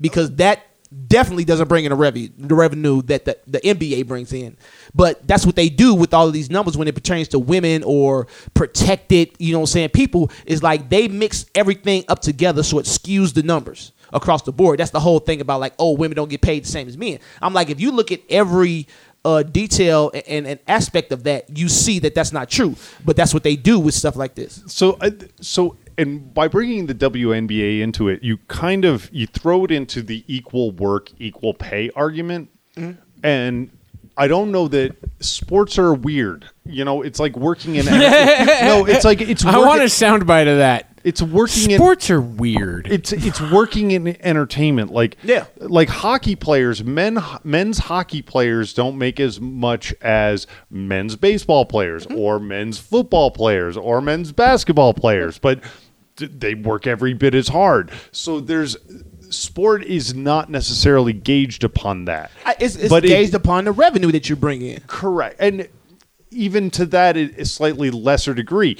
Because that definitely doesn't bring in the revenue, the revenue that the, the NBA brings in. But that's what they do with all of these numbers when it pertains to women or protected, you know what I'm saying, people, is like they mix everything up together so it skews the numbers across the board. That's the whole thing about like, oh, women don't get paid the same as men. I'm like, if you look at every uh, detail and an aspect of that, you see that that's not true. But that's what they do with stuff like this. So, uh, so, and by bringing the WNBA into it, you kind of you throw it into the equal work, equal pay argument, Mm-hmm. and I don't know that sports are weird. You know, it's like working in. no, it's like it's. I want a soundbite of that. It's working in. Sports are weird. It's it's working in entertainment. Like Yeah. like hockey players, men men's hockey players don't make as much as men's baseball players Mm-hmm. or men's football players or men's basketball players, but they work every bit as hard. So there's sport is not necessarily gauged upon that. It's, it's But it- gauged upon the revenue that you bring in. Correct. And even to that, it- a slightly lesser degree.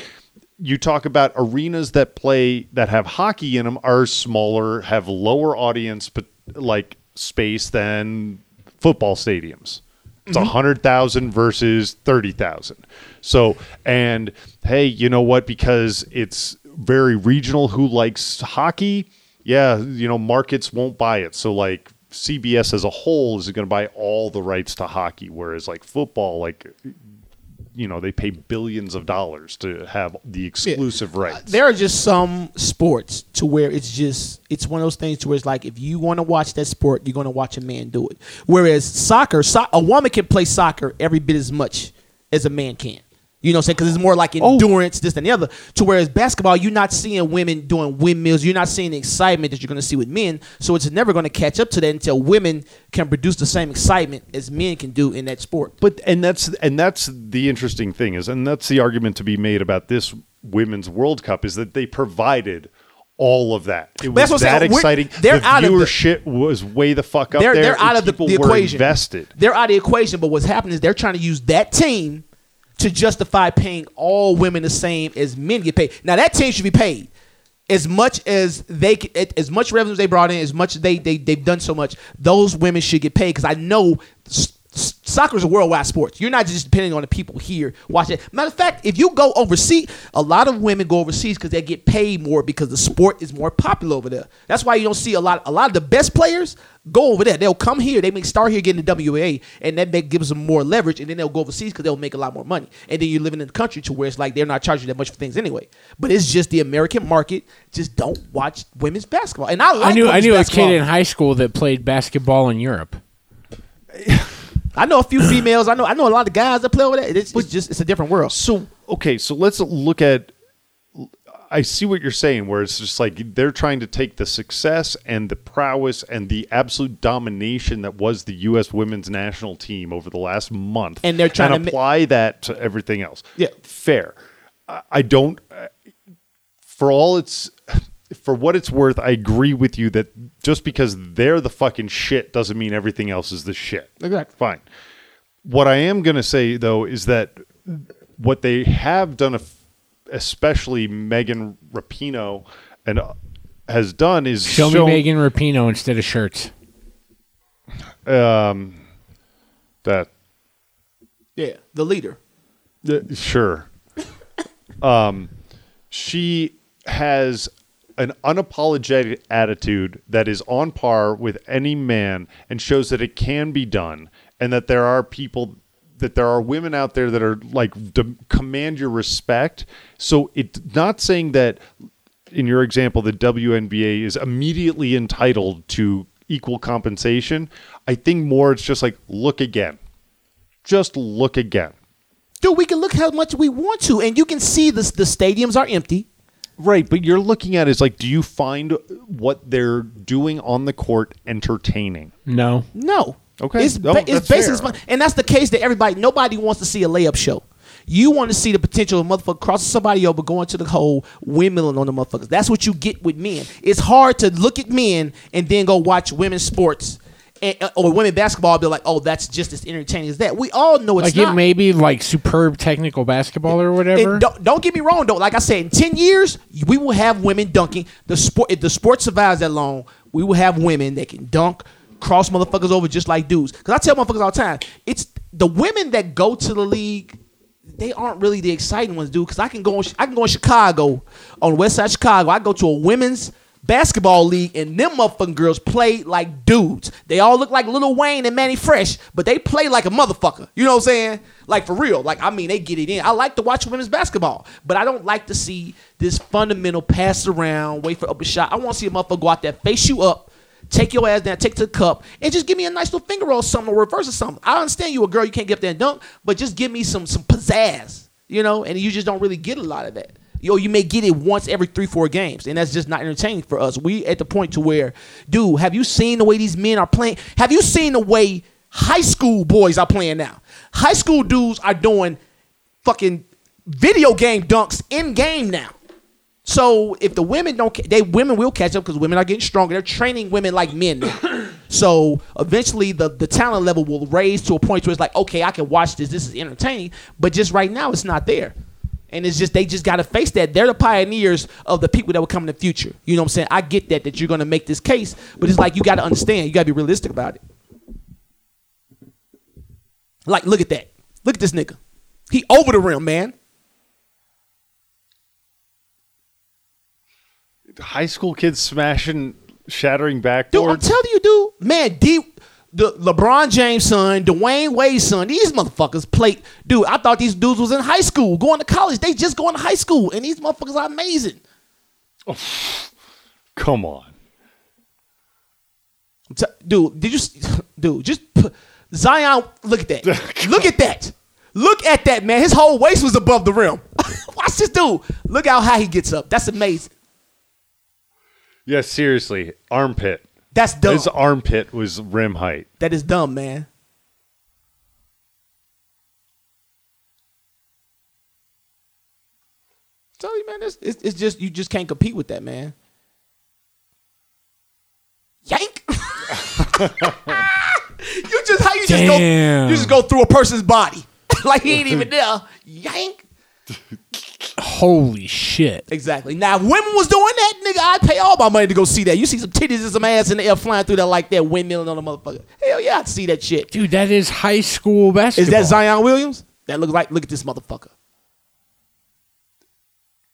You talk about arenas that play that have hockey in them are smaller, have lower audience, but like space than football stadiums. It's mm-hmm. a hundred thousand versus thirty thousand. So, and hey, you know what? Because it's very regional. Who likes hockey? Yeah, you know, markets won't buy it. So, like CBS as a whole is going to buy all the rights to hockey, whereas like football, like you know, they pay billions of dollars to have the exclusive uh, rights. There are just some sports to where it's just it's one of those things to where it's like if you want to watch that sport, you're going to watch a man do it. Whereas soccer, so- a woman can play soccer every bit as much as a man can. You know what I'm saying? Because it's more like oh. endurance, this and the other. To whereas basketball, you're not seeing women doing windmills. You're not seeing the excitement that you're going to see with men. So it's never going to catch up to that until women can produce the same excitement as men can do in that sport. But and that's and that's the interesting thing is, and that's the argument to be made about this women's World Cup is that they provided all of that. It was that's what I'm that saying. We're- exciting. they're the out of the- viewership was way the fuck up they're there. they're out of the, the equation. Invested. They're out of the equation. But what's happening is they're trying to use that team to justify paying all women the same as men get paid. Now that team should be paid as much as they as much revenue they brought in, as much they they they've done so much. Those women should get paid because I know. Soccer is a worldwide sport. You're not just depending on the people here watching. Matter of fact, if you go overseas, a lot of women go overseas because they get paid more because the sport is more popular over there. That's why you don't see a lot. A lot of the best players go over there. They'll come here. They may start here getting the WA, and that make, gives them more leverage. And then they'll go overseas because they'll make a lot more money. And then you're living in the country to where it's like they're not charging that much for things anyway. But it's just the American market just don't watch women's basketball. And I like I knew I knew a kid in high school that played basketball in Europe. I know a few females. I know I know a lot of guys that play over there. It's, it's just it's a different world. So okay, so let's look at. I see what you're saying, where it's just like they're trying to take the success and the prowess and the absolute domination that was the U.S. women's national team over the last month, And they're trying to ma- apply that to everything else. Yeah. fair. I, I don't. uh, For all it's, for what it's worth, I agree with you that just because they're the fucking shit doesn't mean everything else is the shit. Exactly. Fine. What I am going to say though is that what they have done, especially Megan Rapinoe, and uh, has done is Show shown- me Megan Rapinoe instead of shirts. Um, that Yeah, the leader. Uh, sure. um, she has an unapologetic attitude that is on par with any man and shows that it can be done and that there are people that there are women out there that are like de- command your respect so it's not saying that in your example the WNBA is immediately entitled to equal compensation i think more it's just like look again just look again Dude, we can look how much we want to, and you can see this. The stadiums are empty. Right, but you're looking at is like, do you find what they're doing on the court entertaining? No. No. Okay. It's, No, ba- it's basically, fair. and that's the case that everybody, nobody wants to see a layup show. You want to see the potential of motherfucker crossing somebody over, going to the hole, windmilling on the motherfuckers. That's what you get with men. It's hard to look at men and then go watch women's sports and, uh, or women basketball, be like, oh, that's just as entertaining as that. We all know it's like not. it may be like superb technical basketball or whatever. And don't, don't get me wrong though. Like I said, in ten years, we will have women dunking. The sport, if the sport survives that long, we will have women that can dunk, cross motherfuckers over just like dudes. Because I tell motherfuckers all the time, it's the women that go to the league. They aren't really the exciting ones, dude. Because I can go, in, I can go in Chicago, on the west side Chicago. I go to a women's basketball league, and them motherfucking girls play like dudes. They all look like Lil Wayne and Mannie Fresh, but they play like a motherfucker. You know what I'm saying? Like for real. Like I mean, they get it in. I like to watch women's basketball, but I don't like to see this fundamental pass around, wait for up a shot. I want to see a motherfucker go out there, face you up. Take your ass down, take to the cup, and just give me a nice little finger roll, something, or reverse or something. I understand you a girl, you can't get up there and dunk, but just give me some some pizzazz, you know. And you just don't really get a lot of that. Yo, you may get it once every three, four games, and that's just not entertaining for us. We at the point to where, dude, have you seen the way these men are playing? Have you seen the way high school boys are playing now? High school dudes are doing fucking video game dunks in game now. So if the women don't, they women will catch up because women are getting stronger. They're training women like men so eventually, the the talent level will raise to a point where it's like, okay, I can watch this. This is entertaining. But just right now, it's not there. And it's just they just got to face that. They're the pioneers of the people that will come in the future. You know what I'm saying? I get that that you're going to make this case, but it's like you got to understand. You got to be realistic about it. Like, look at that. Look at this nigga. He over the rim, man. High school kids smashing, shattering backboards. Dude, I'm telling you, dude, man, D, the LeBron James son, Dwyane Wade's son, these motherfuckers play. Dude, I thought these dudes was in high school, going to college. They just going to high school, and these motherfuckers are amazing. Come on. I'm dude, did you, dude, just put, Zion, look at that. look at that. Look at that, man. His whole waist was above the rim. Watch this dude. Look how high he gets up. That's amazing. Yeah, seriously. Armpit. That's dumb. His armpit was rim height. That is dumb, man. Tell you, man, it's, it's, it's just you just can't compete with that, man. Yank. you just how you just go you just go through a person's body like he ain't even there. Yank. Holy shit! Exactly. Now, if women was doing that, nigga, I'd pay all my money to go see that. You see some titties and some ass in the air flying through that like that, windmilling on the motherfucker. Hell yeah, I'd see that shit. Dude, that is high school basketball. Is that Zion Williams? That looks like. Look at this motherfucker.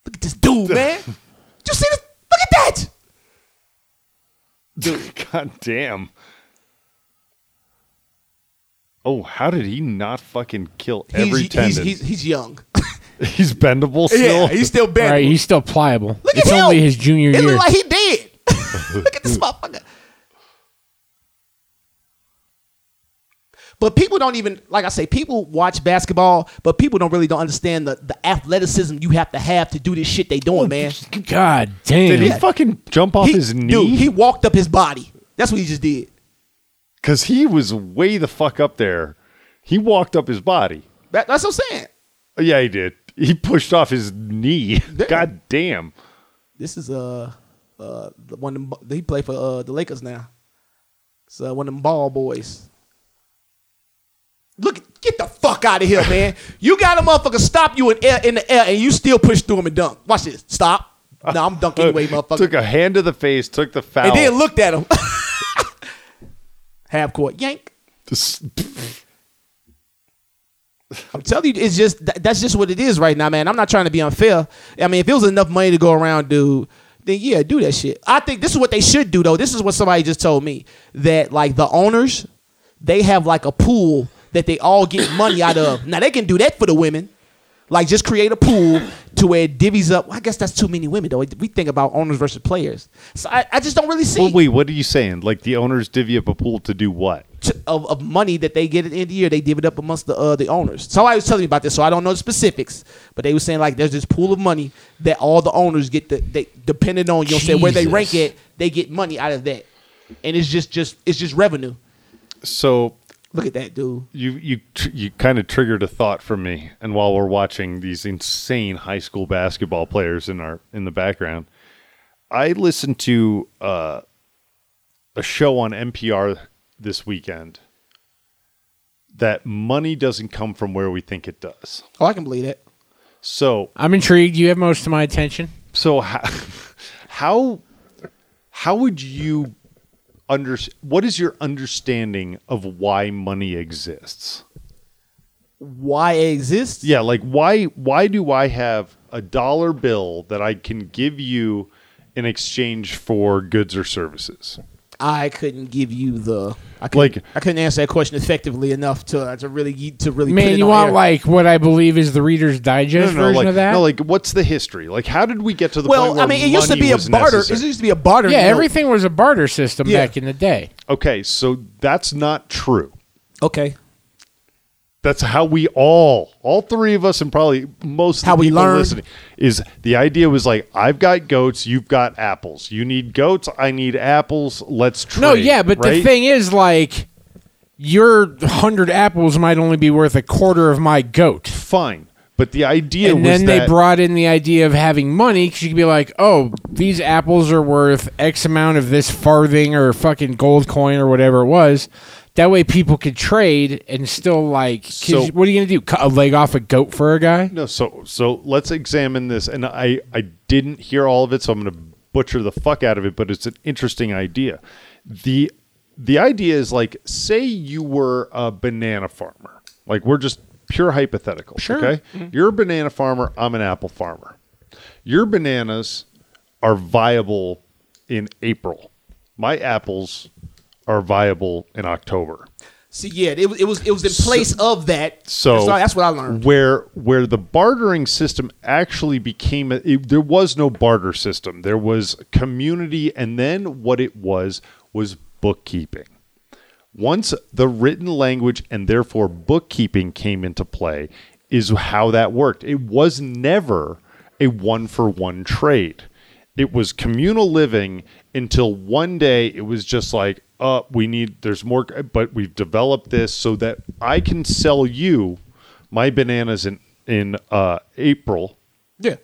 Look at this dude, man. you see this? Look at that. Dude. God damn. Oh, how did he not fucking kill every he's, tendon? he's, he's, he's young. He's bendable still. yeah, he's still bendable. Right, he's still pliable. Look it's at him. only his junior It year. look like he did. look at this motherfucker. But people don't even like I say. People watch basketball, but people don't really don't understand the, the athleticism you have to have to do this shit they doing, man. God damn. Did he fucking jump off He- his Dude, knee? he walked up his body. That's what he just did. Because he was way the fuck up there. He walked up his body. That, that's what I'm saying. Oh, yeah, he did. He pushed off his knee. God damn. This is uh uh the one of them, he played for uh the Lakers now. It's uh, one of them ball boys. Look, get the fuck out of here, man! You got a motherfucker stop you in air in the air, and you still push through him and dunk. Watch this. Stop. No, I'm dunking anyway, motherfucker. Took a hand to the face, took the foul. and then looked at him. Half court yank. Just- I'm telling you, it's just that, that's just what it is right now, man. I'm not trying to be unfair. I mean, if it was enough money to go around, dude, then yeah, do that shit. I think this is what they should do, though. This is what somebody just told me that like the owners, they have like a pool that they all get money out of. Now they can do that for the women, like just create a pool to where it divvies up. Well, I guess that's too many women, though. We think about owners versus players, so I, I just don't really see well, wait, what are you saying? Like the owners divvy up a pool to do what? T- of, of money that they get at the end of the year, they divvy it up amongst the uh, the owners. Somebody was telling me about this, so I don't know the specifics, but they were saying like there's this pool of money that all the owners get. The, they depending on you know saying, where they rank it, they get money out of that, and it's just just it's just revenue. So Look at that, dude. you you tr- you kind of triggered a thought for me, and while we're watching these insane high school basketball players in our in the background, I listened to uh, a show on NPR this weekend that money doesn't come from where we think it does. Oh, I can believe it. So I'm intrigued. You have most of my attention. so how how, how would you under what is your understanding of why money exists? Why it exists? Yeah, like why why do I have a dollar bill that I can give you in exchange for goods or services? I couldn't give you the. I couldn't, Like- I couldn't answer that question effectively enough to to really to really. put Man, it you on want air. like what I believe is the Reader's Digest version like, of that? no, like what's the history? Like how did we get to the point Well, where I mean, it used to money be a was barter. necessary? It used to be a barter. yeah, you everything was a barter system Yeah. back in the day. Okay, so that's not true. Okay. That's how we all, all three of us, and probably most How we listening, is the idea was like, I've got goats, you've got apples. You need goats, I need apples. Let's trade. No, yeah, but the thing is, like, your hundred apples might only be worth a quarter of my goat. fine. But the idea and then they brought in the idea of having money because you could be like, oh, these apples are worth X amount of this farthing or fucking gold coin or whatever it was. That way people could trade and still like. So- what are you gonna do? Cut a leg off a goat for a guy? No, so so let's examine this. And I I didn't hear all of it, so I'm going to butcher the fuck out of it. But it's an interesting idea. the The idea is like, say you were a banana farmer. Like we're just pure hypothetical. Sure. Okay, mm-hmm. you're a banana farmer. I'm an apple farmer. Your bananas are viable in April. My apples are viable in October. See, yeah, it, was- it was it was in place of that. So that's what I learned. Where where the bartering system actually became, a, it, there was no barter system. There was community, and then what it was was bookkeeping. Once the written language and therefore bookkeeping came into play, is how that worked. It was never a one for one trade. It was communal living until one day it was just like, uh, we need, there's more, but we've developed this so that I can sell you my bananas in, in uh, April Yeah.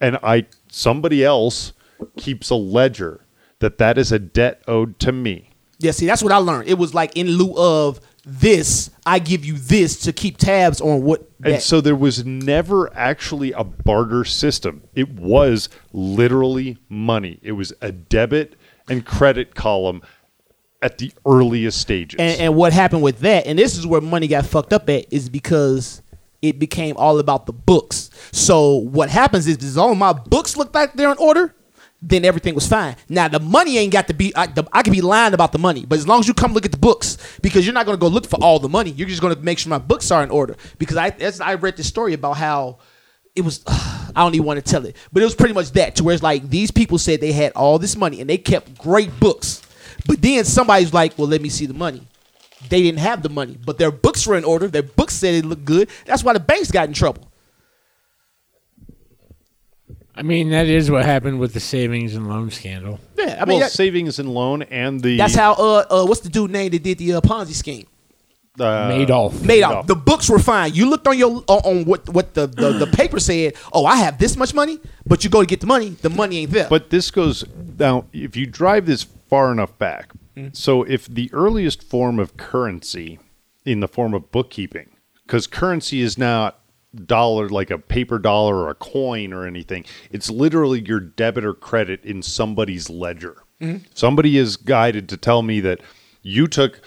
and I, somebody else keeps a ledger that that is a debt owed to me. Yeah, see, that's what I learned. It was like in lieu of this, I give you this to keep tabs on what. And so there was never actually a barter system. It was literally money. It was a debit and credit column at the earliest stages. and, and what happened with that, and this is where money got fucked up at, is because it became all about the books. So what happens is, as all my books look like they're in order, then everything was fine. Now the money ain't got to be. I, the, I could be lying about the money, but as long as you come look at the books, because you're not to go look for all the money, you're just to make sure my books are in order. Because I, that's, I read this story about how it was. I don't even want to tell it, but it was pretty much that. To where it's like these people said they had all this money and they kept great books, but then somebody's like, "Well, let me see the money." They didn't have the money, but their books were in order. Their books said it looked good. That's why the banks got in trouble. I mean, that is what happened with the savings and loan scandal. Yeah, I mean well, that- savings and loan and the that's how. Uh, uh, what's the dude name that did the uh, Ponzi scheme? Uh, Madoff. Madoff. The books were fine. You looked on your on, on what what the, the the paper said. Oh, I have this much money, but you go to get the money. The money ain't there. But this goes now. If you drive this far enough back, Mm-hmm. so if the earliest form of currency in the form of bookkeeping, because currency is not dollar like a paper dollar or a coin or anything. It's literally your debit or credit in somebody's ledger. Mm-hmm. Somebody is guided to tell me that you took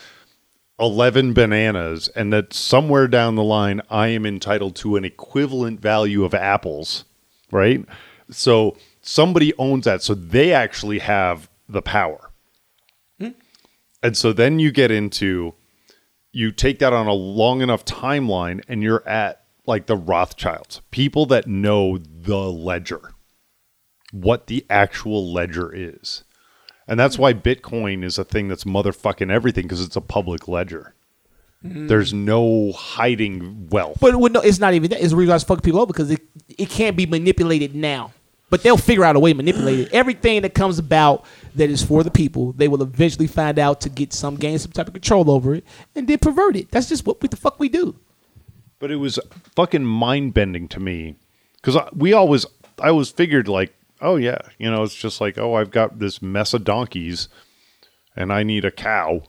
11 bananas and that somewhere down the line I am entitled to an equivalent value of apples, right? So somebody owns that. So they actually have the power. Hmm. And so then you get into you take that on a long enough timeline and you're at like the Rothschilds, people that know the ledger, what the actual ledger is. And that's why Bitcoin is a thing that's motherfucking everything because it's a public ledger. There's no hiding wealth. But well, no, it's not even that. It's the reason I was fucking people over because it it can't be manipulated now. But they'll figure out a way to manipulate it. Everything that comes about that is for the people, they will eventually find out to get some gain some type of control over it and then pervert it. That's just what we, the fuck we do. But it was fucking mind bending to me because we always, I always figured like, oh yeah, you know, it's just like, oh, I've got this mess of donkeys, and I need a cow.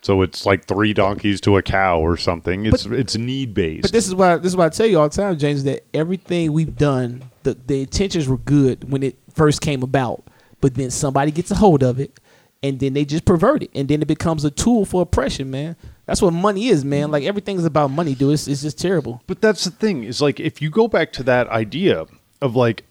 So it's like three donkeys to a cow or something. It's it's need based. But this is why this is why I tell you all the time, James, that everything we've done, the the intentions were good when it first came about, but then somebody gets a hold of it, and then they just pervert it, and then it becomes a tool for oppression, man. That's what money is, man. Like everything's about money, dude. It's, it's just terrible. But that's the thing is like if you go back to that idea of like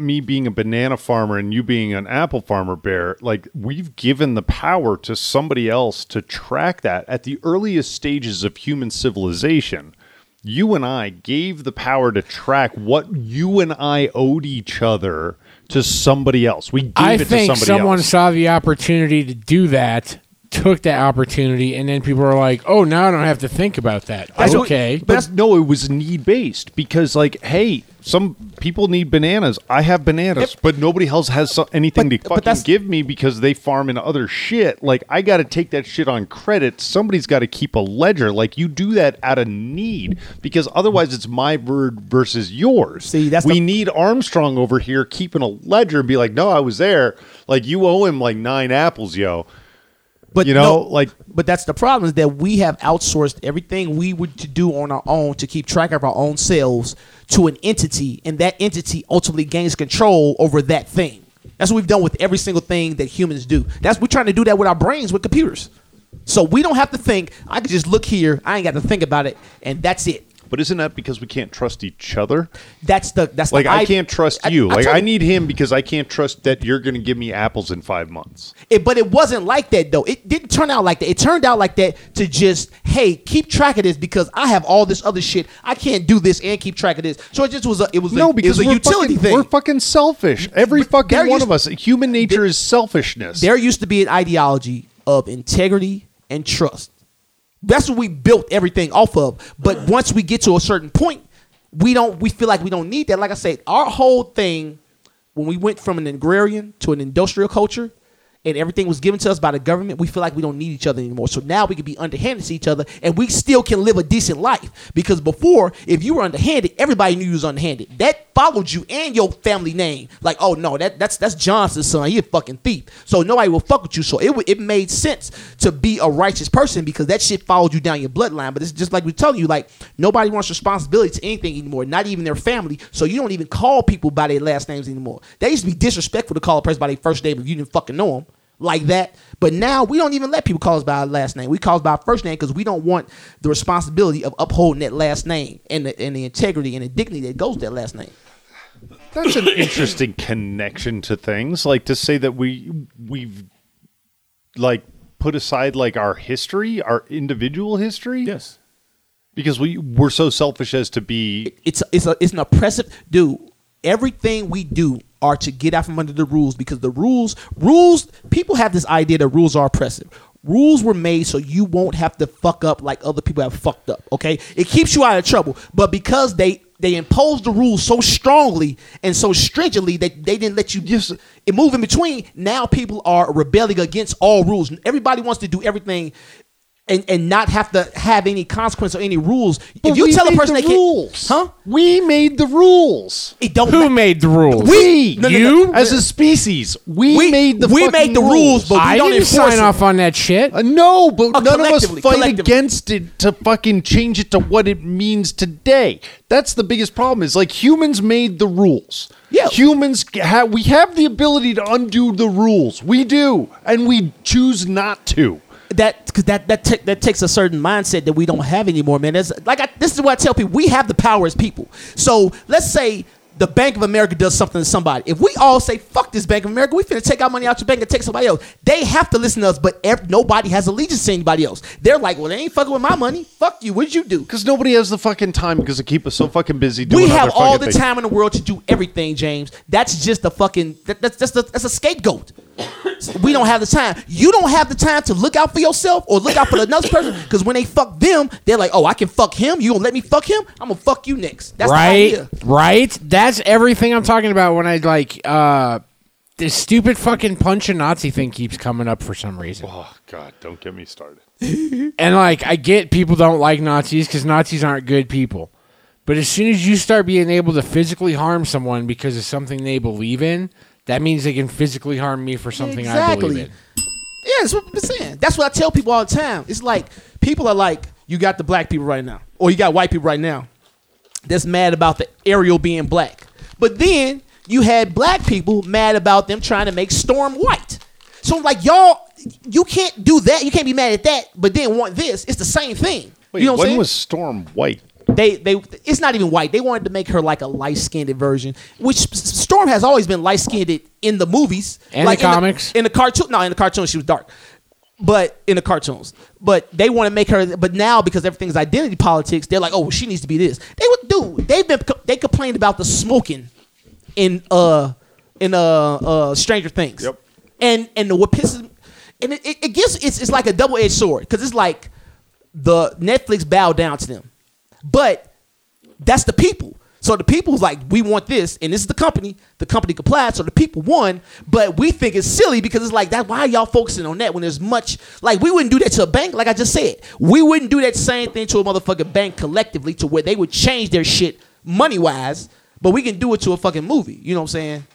me being a banana farmer and you being an apple farmer bear, like we've given the power to somebody else to track that at the earliest stages of human civilization. You and I gave the power to track what you and I owed each other to somebody else. We gave I it to think somebody someone else. saw the opportunity to do that, took that opportunity, and then people are like, "Oh, now I don't have to think about that." That's what- okay, But no, it was need based because, like, hey, some people need bananas. I have bananas, but nobody else has so- anything But- to but that's- fucking give me because they farm in other shit. Like, I got to take that shit on credit. Somebody's got to keep a ledger. Like, you do that out of need because otherwise it's my word versus yours. See, that's we the- need Armstrong over here keeping a ledger and be like, no, I was there. Like, you owe him like nine apples, yo. But You know, like- but that's the problem is that we have outsourced everything we would to do on our own to keep track of our own selves to an entity, and that entity ultimately gains control over that thing. That's what we've done with every single thing that humans do. That's we're trying to do that with our brains with computers. So we don't have to think. I can just look here. I ain't got to think about it, and that's it. But isn't that because we can't trust each other? That's the that's Like the I I- can't trust I- you. I like I need him because I can't trust that you're going to give me apples in five months. It, but it wasn't like that though. It didn't turn out like that. It turned out like that to just, hey, keep track of this because I have all this other shit. I can't do this and keep track of this. So it just was a it was a, No, it because was a utility fucking, thing. We're fucking selfish. Every But fucking one used- of us. Human nature there- is selfishness. there used to be an ideology of integrity and trust. That's what we built everything off of. But once we get to a certain point, we don't we feel like we don't need that. Like I said, our whole thing when we went from an agrarian to an industrial culture and everything was given to us by the government, we feel like we don't need each other anymore. So now we can be underhanded to each other and we still can live a decent life. Because before, if you were underhanded, everybody knew you was underhanded. That followed you and your family name. Like, oh no, that that's that's Johnson's son. He a fucking thief. So nobody will fuck with you. So it it made sense to be a righteous person because that shit followed you down your bloodline. But it's just like we're telling you, like nobody wants responsibility to anything anymore, not even their family. So you don't even call people by their last names anymore. They used to be disrespectful to call a person by their first name if you didn't fucking know them like that. But now we don't even let people call us by our last name. We call us by our first name because we don't want the responsibility of upholding that last name and the, and the integrity and the dignity that goes with that last name. That's an interesting connection to things. Like to say that we we've like put aside like our history, our individual history. Yes. Because we we're so selfish as to be it's it's a, it's an oppressive dude. Everything we do are to get out from under the rules because the rules rules people have this idea that rules are oppressive. Rules were made so you won't have to fuck up like other people have fucked up. Okay, it keeps you out of trouble, but because they they imposed the rules so strongly and so stringently that they didn't let you just move in between. Now people are rebelling against all rules. Everybody wants to do everything. And, and not have to have any consequence or any rules. if you tell a person the they can't, rules, huh? We made the rules. It don't who ma- made the rules? We, No, no, no. you? as a species, we, We- made the we fucking made the rules, but we I don't didn't enforce sign it. off on that shit. Uh, no, but Uh, none of us collectively, fight collectively. against it to fucking change it to what it means today. That's the biggest problem. Is like humans made the rules. Yeah. humans have we have the ability to undo the rules. We do, and we choose not to. That cause that that ta- that takes a certain mindset that we don't have anymore, man. That's like I, this is what I tell people: we have the power as people. So let's say the Bank of America does something to somebody. If we all say "fuck this Bank of America," we finna take our money out your bank and take somebody else. They have to listen to us, but ev- nobody has allegiance to anybody else. They're like, "Well, they ain't fucking with my money. Fuck you. What'd you do?" Because nobody has the fucking time because they keep us so fucking busy doing We have all the time in the world to do everything, James. That's just a fucking that, that's that's a, that's a scapegoat. we don't have the time. You don't have the time to look out for yourself or look out for another person because when they fuck them, they're like, "Oh, I can fuck him. You gonna let me fuck him? I'm gonna fuck you next." That's right, the idea. right. That's everything I'm talking about when I like uh this stupid fucking punch a Nazi thing keeps coming up for some reason. Oh God, don't get me started. And like I get people don't like Nazis because Nazis aren't good people. But as soon as you start being able to physically harm someone because of something they believe in, that means they can physically harm me for something I believe Exactly. in. Yeah, that's what I'm saying. That's what I tell people all the time. It's like people are like, you got the black people right now, or you got white people right now that's mad about the Ariel being black. But then you had black people mad about them trying to make Storm white. So like y'all, you can't do that. You can't be mad at that, but then want this. It's the same thing. Wait, you know what I'm when saying? was Storm white? They they it's not even white. They wanted to make her like a light skinned version, which Storm has always been light skinned in the movies And like the in comics? In the, cartoon, no, in the cartoon she was dark, but in the cartoons. But they want to make her. But now because everything's identity politics, they're like, oh, she needs to be this. They would do. They've been they complained about the smoking in uh in uh uh Stranger Things. Yep. And and what pisses and it, it, it gives it's it's like a double edged sword because it's like the Netflix bowed down to them, but that's the people. So the people's like, we want this, and this is the company. The company complied, so the people won. But we think it's silly because it's like that. Why y'all focusing on that when there's much? Like we wouldn't do that to a bank. Like I just said, we wouldn't do that same thing to a motherfucking bank collectively to where they would change their shit money wise. But we can do it to a fucking movie. You know what I'm saying?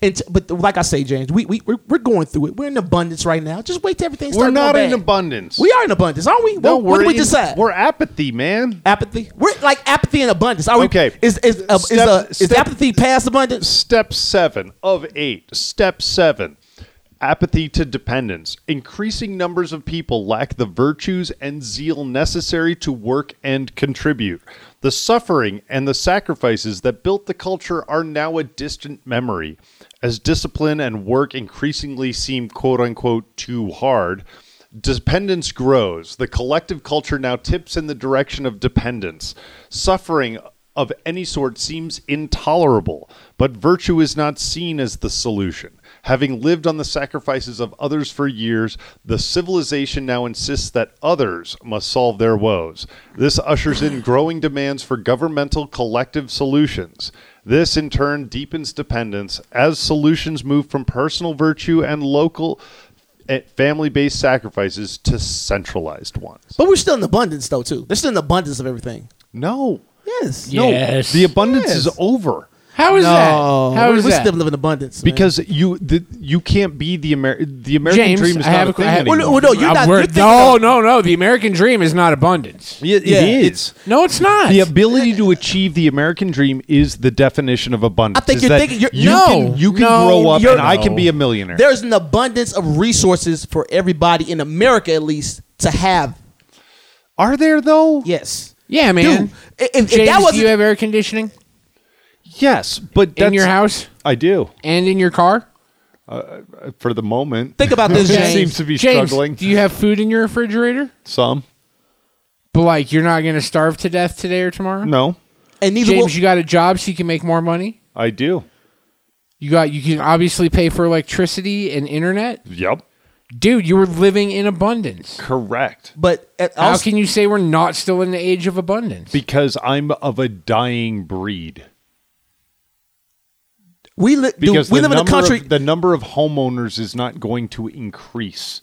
And t- but like I say, James, we we we're, we're going through it. We're in abundance right now. Just wait till everything starts going We're not in abundance. We are in abundance, aren't we? No, what, what we're did we in- decide? We're apathy, man. apathy. We're like apathy and abundance. Are we? Okay. Is is uh, is, Step- uh, is step- apathy past abundance? Step seven of eight. Step seven. Apathy to dependence. Increasing numbers of people lack the virtues and zeal necessary to work and contribute. The suffering and the sacrifices that built the culture are now a distant memory. As discipline and work increasingly seem quote unquote too hard, dependence grows. The collective culture now tips in the direction of dependence. Suffering of any sort seems intolerable, but virtue is not seen as the solution. Having lived on the sacrifices of others for years, the civilization now insists that others must solve their woes. This ushers in growing demands for governmental collective solutions. This, in turn, deepens dependence as solutions move from personal virtue and local eh, family based sacrifices to centralized ones. But we're still in abundance though too. There's still an abundance of everything. No. Yes. No. Yes. The abundance is over. How is no. that? How we're, is we that? still live in abundance man. Because you the, you can't be the Amer- the American James, dream is I not have a a- thing I have- anymore. Well, well, no, you're Uh, not. we're- You're thinking no, of- no, no. The American dream is not abundance. It- Yeah, it's- is. No, it's not. The ability to achieve the American dream is the definition of abundance. I think is you're that thinking- you're- you No, can you can no, grow up you're- and I can be a millionaire. There's an abundance of resources for everybody in America, at least, to have. Are there though? Yes. yeah, man. Dude, if, if James, that do wasn't you have air conditioning Yes, but that's, in your house I do and in your car? Uh, uh, for the moment. think about this, James James. seems to be James, struggling. do you have food in your refrigerator? Some But like, you're not going to starve to death today or tomorrow. no, and neither James, will, you got a job so you can make more money. I do. You got you can obviously pay for electricity and internet. Yep, Dude, you were living in abundance. correct. but at How also, can you say we're not still in the age of abundance? Because I'm of a dying breed. We, li- Because we live in a country. of, the number of homeowners is not going to increase.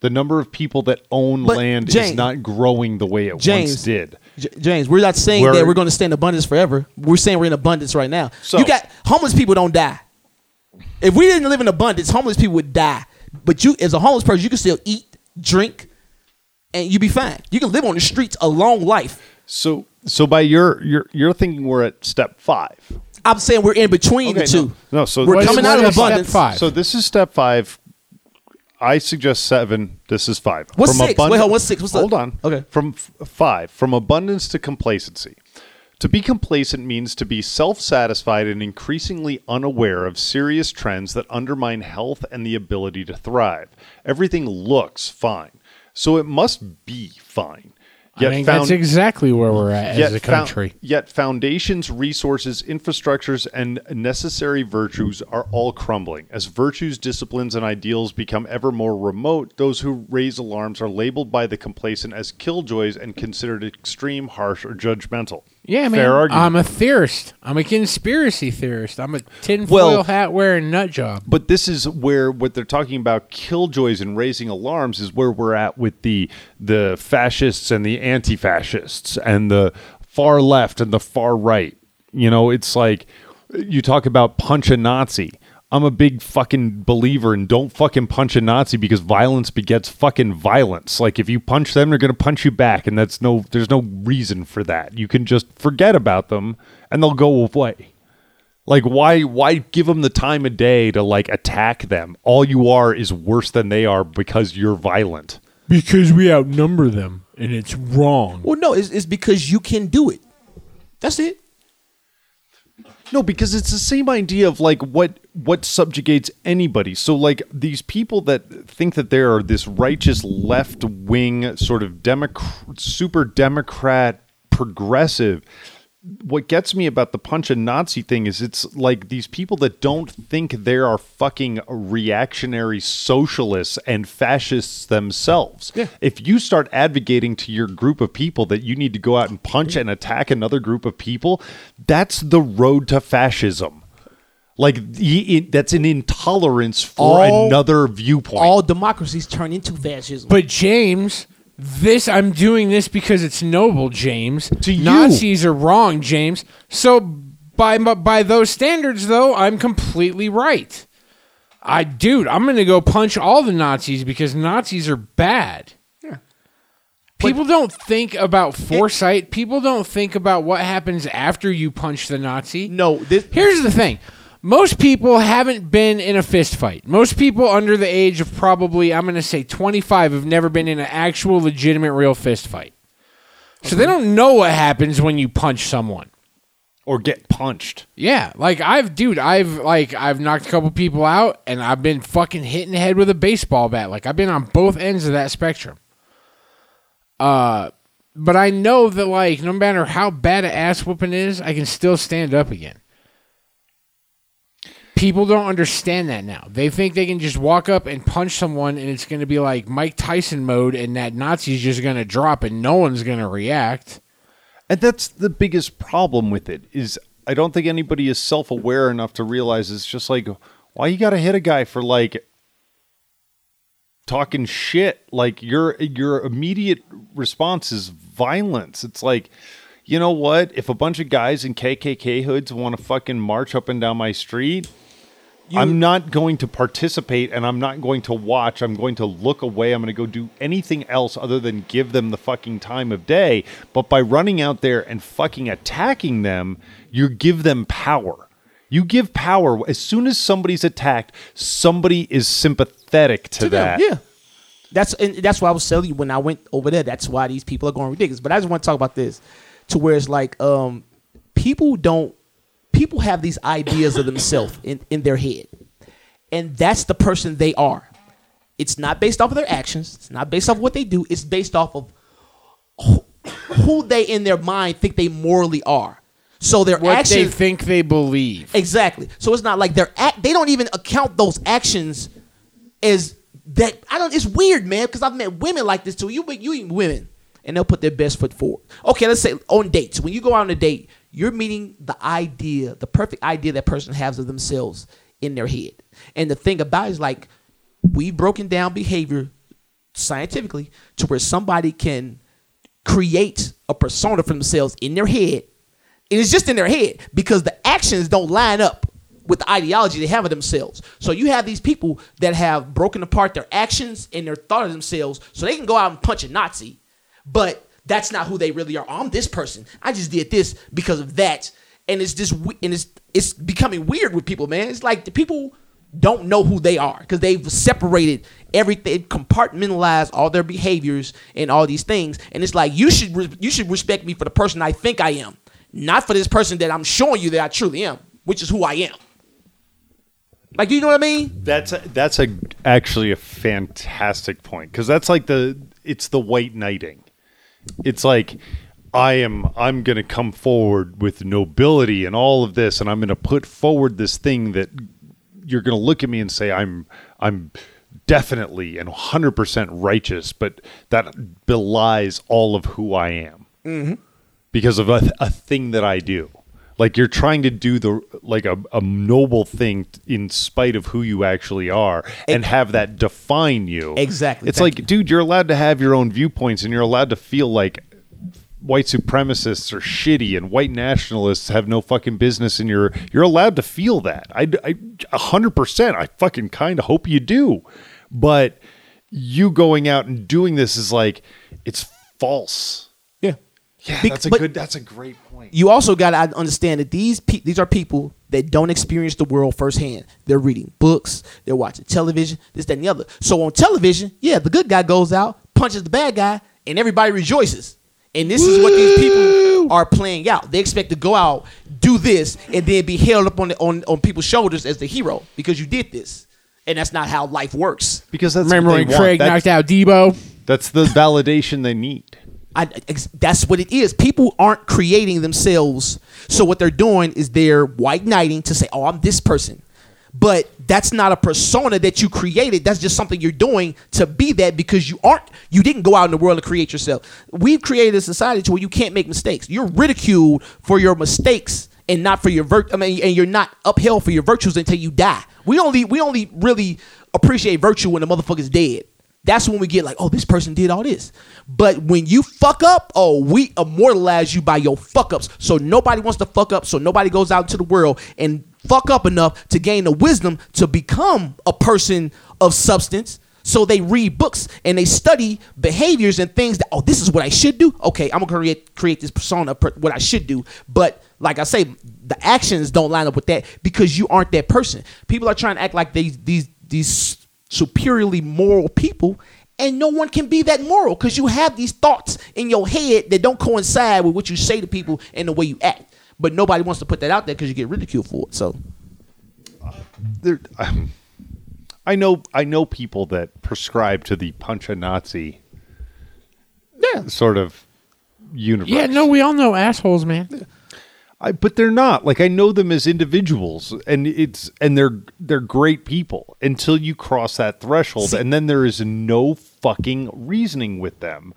The number of people that own But, land James- is not growing the way it James, once did. J- James, we're not saying We're- that we're going to stay in abundance forever. We're saying we're in abundance right now. So- you got homeless people don't die. If we didn't live in abundance, homeless people would die. But you, as a homeless person, you can still eat, drink, and you'd be fine. You can live on the streets a long life. So, so by your your you're thinking we're at step five. I'm saying we're in between the two. no. No, so we're what coming what out of abundance. five? So this is step five. I suggest seven. This is five. What's six? Wait, hold what's six? What's the- hold on. Okay. From f- five, from abundance to complacency. To be complacent means to be self satisfied and increasingly unaware of serious trends that undermine health and the ability to thrive. Everything looks fine, so it must be fine. I think that's exactly where we're at as a found- country. yet foundations, resources, infrastructures, and necessary virtues are all crumbling. As virtues, disciplines, and ideals become ever more remote, those who raise alarms are labeled by the complacent as killjoys and considered extreme, harsh, or judgmental. Yeah, man. Fair argument. I'm a theorist. I'm a conspiracy theorist. I'm a tinfoil Well- hat wearing nut job. But this is where what they're talking about killjoys and raising alarms is where we're at with the the fascists and the anti-fascists and the far left and the far right. You know, it's like you talk about punch a Nazi. I'm a big fucking believer in don't fucking punch a Nazi because violence begets fucking violence. Like if you punch them, they're gonna punch you back, and that's no. There's no reason for that. You can just forget about them, and they'll go away. Like why? Why give them the time of day to like attack them? All you are is worse than they are because you're violent. Because we outnumber them, and it's wrong. Well, no, it's, it's because you can do it. That's it. No, because it's the same idea of like what what subjugates anybody. So like these people that think that they are this righteous left wing sort of democrat, super democrat progressive. What gets me about the punch a Nazi thing is it's like these people that don't think they are fucking reactionary socialists and fascists themselves. Yeah. If you start advocating to your group of people that you need to go out and punch and attack another group of people, that's the road to fascism. Like the, it, that's an intolerance for All- another viewpoint. All democracies turn into fascism. But James, this I'm doing this because it's noble, James. To you. Nazis are wrong, James. So by by those standards, though, I'm completely right. I, dude, I'm gonna go punch all the Nazis because Nazis are bad. Yeah. People don't think about foresight. People don't think about what happens after you punch the Nazi. no, this Here's the thing. Most people haven't been in a fist fight. Most people under the age of probably, I'm going to say 25, have never been in an actual legitimate real fist fight. So they don't know what happens when you punch someone. or get punched. Yeah, like I've, dude, I've like I've knocked a couple people out, and I've been fucking hitting the head with a baseball bat. Like I've been on both ends of that spectrum. Uh, but I know that like no matter how bad an ass whooping is, I can still stand up again. People don't understand that now. They think they can just walk up and punch someone, and it's going to be like Mike Tyson mode, and that Nazi's just going to drop, and no one's going to react. And that's the biggest problem with it is I don't think anybody is self-aware enough to realize it's just like why you got to hit a guy for like talking shit like your your immediate response is violence. It's like you know what? If a bunch of guys in KKK hoods want to fucking march up and down my street, I'm not going to participate and I'm not going to watch. I'm going to look away. I'm going to go do anything else other than give them the fucking time of day. But by running out there and fucking attacking them, you give them power. You give power. As soon as somebody's attacked, somebody is sympathetic to, to that. them, yeah. That's and that's why I was telling you when I went over there. That's why these people are going ridiculous. But I just want to talk about this to where it's like um, people don't people have these ideas of themselves in, in their head, and that's the person they are. It's not based off of their actions. It's not based off of what they do. It's based off of who, who they in their mind think they morally are. So their What they think they believe. Exactly. So it's not like they're act. They don't even account those actions as that. I don't. It's weird, man. Because I've met women like this too. You you women, and they'll put their best foot forward. Okay, let's say on dates. When you go out on a date, you're meeting the idea, the perfect idea that person has of themselves in their head. And the thing about it is like we've broken down behavior scientifically to where somebody can create a persona for themselves in their head. And it's just in their head because the actions don't line up with the ideology they have of themselves. So you have these people that have broken apart their actions and their thought of themselves so they can go out and punch a Nazi, but that's not who they really are. I'm this person. I just did this because of that. And it's just and it's it's becoming weird with people, man. It's like the people don't know who they are because they've separated everything, compartmentalized all their behaviors and all these things. And it's like you should re- you should respect me for the person I think I am, not for this person that I'm showing you that I truly am, which is who I am. Like, you know what I mean? That's a, that's a actually a fantastic point because that's like the it's the white knighting. It's like I am I'm going to come forward with nobility and all of this, and I'm going to put forward this thing that you're going to look at me and say I'm I'm definitely and 100% righteous, but that belies all of who I am mm-hmm. because of a, a thing that I do. Like you're trying to do the like a, a noble thing in spite of who you actually are and have that define you. Exactly. It's like, dude, you're allowed to have your own viewpoints and you're allowed to feel like white supremacists are shitty and white nationalists have no fucking business in your you're allowed to feel that i I- a 100% i fucking kind of hope you do but you going out and doing this is like it's false Yeah. yeah Bec- that's a good that's a great point You also got to understand that these pe- these are people that don't experience the world firsthand. They're reading books, they're watching television, this, that, and the other. So on television, yeah, the good guy goes out, punches the bad guy, and everybody rejoices. And this is what these people are playing out. They expect to go out, do this, and then be held up on the, on on people's shoulders as the hero because you did this. And that's not how life works. because that's Remember what when. Craig That- knocked out Debo? that's the validation they need I, that's what it is. People aren't creating themselves. So what they're doing is they're white knighting to say, "Oh, I'm this person," but that's not a persona that you created. That's just something you're doing to be that because you aren't. You didn't go out in the world to create yourself. We've created a society to where you can't make mistakes. You're ridiculed for your mistakes and not for your vir- I mean, and you're not upheld for your virtues until you die. We only we only really appreciate virtue when the motherfucker's dead. That's when we get like, oh, this person did all this. But when you fuck up, oh, we immortalize you by your fuck ups. So nobody wants to fuck up. So nobody goes out into the world and fuck up enough to gain the wisdom to become a person of substance. So they read books and they study behaviors and things that, oh, this is what I should do. Okay, I'm gonna create create this persona, per- what I should do. But like I say, the actions don't line up with that because you aren't that person. People are trying to act like these these these superiorly moral people and no one can be that moral because you have these thoughts in your head that don't coincide with what you say to people and the way you act but nobody wants to put that out there because you get ridiculed for it so there um, I know I know people that prescribe to the punch a Nazi yeah sort of universe. Yeah, no, we all know assholes, man. I, but they're not. Like I know them as individuals, and it's and they're they're great people until you cross that threshold, and then there is no fucking reasoning with them.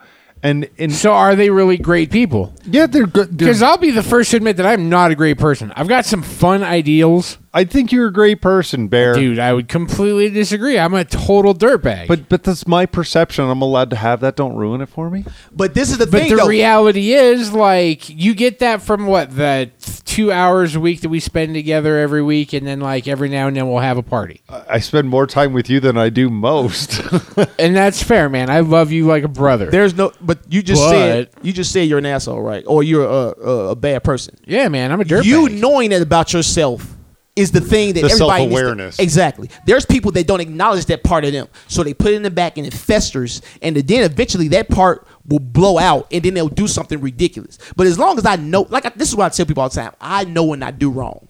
And and So are they really great people? yeah, they're good. Because I'll be the first to admit that I'm not a great person. I've got some fun ideals. I think you're a great person, Bear. Dude, I would completely disagree. I'm a total dirtbag. But but that's my perception. I'm allowed to have that. Don't ruin it for me. but this is the But thing the though reality is, like, you get that from what the two hours a week that we spend together every week, and then like every now and then we'll have a party, I spend more time with you than I do most. and that's fair, man. I love you like a brother. there's no but you just But- said you just said you're an asshole right or you're a, a, a bad person yeah, man. I'm a dirtbag. you knowing that about yourself is the thing that The everybody needs to- self-awareness. exactly. There's people that don't acknowledge that part of them, so they put it in the back and it festers, and then eventually that part will blow out, and then they'll do something ridiculous. But as long as I know, like I, this is what I tell people all the time, I know when I do wrong.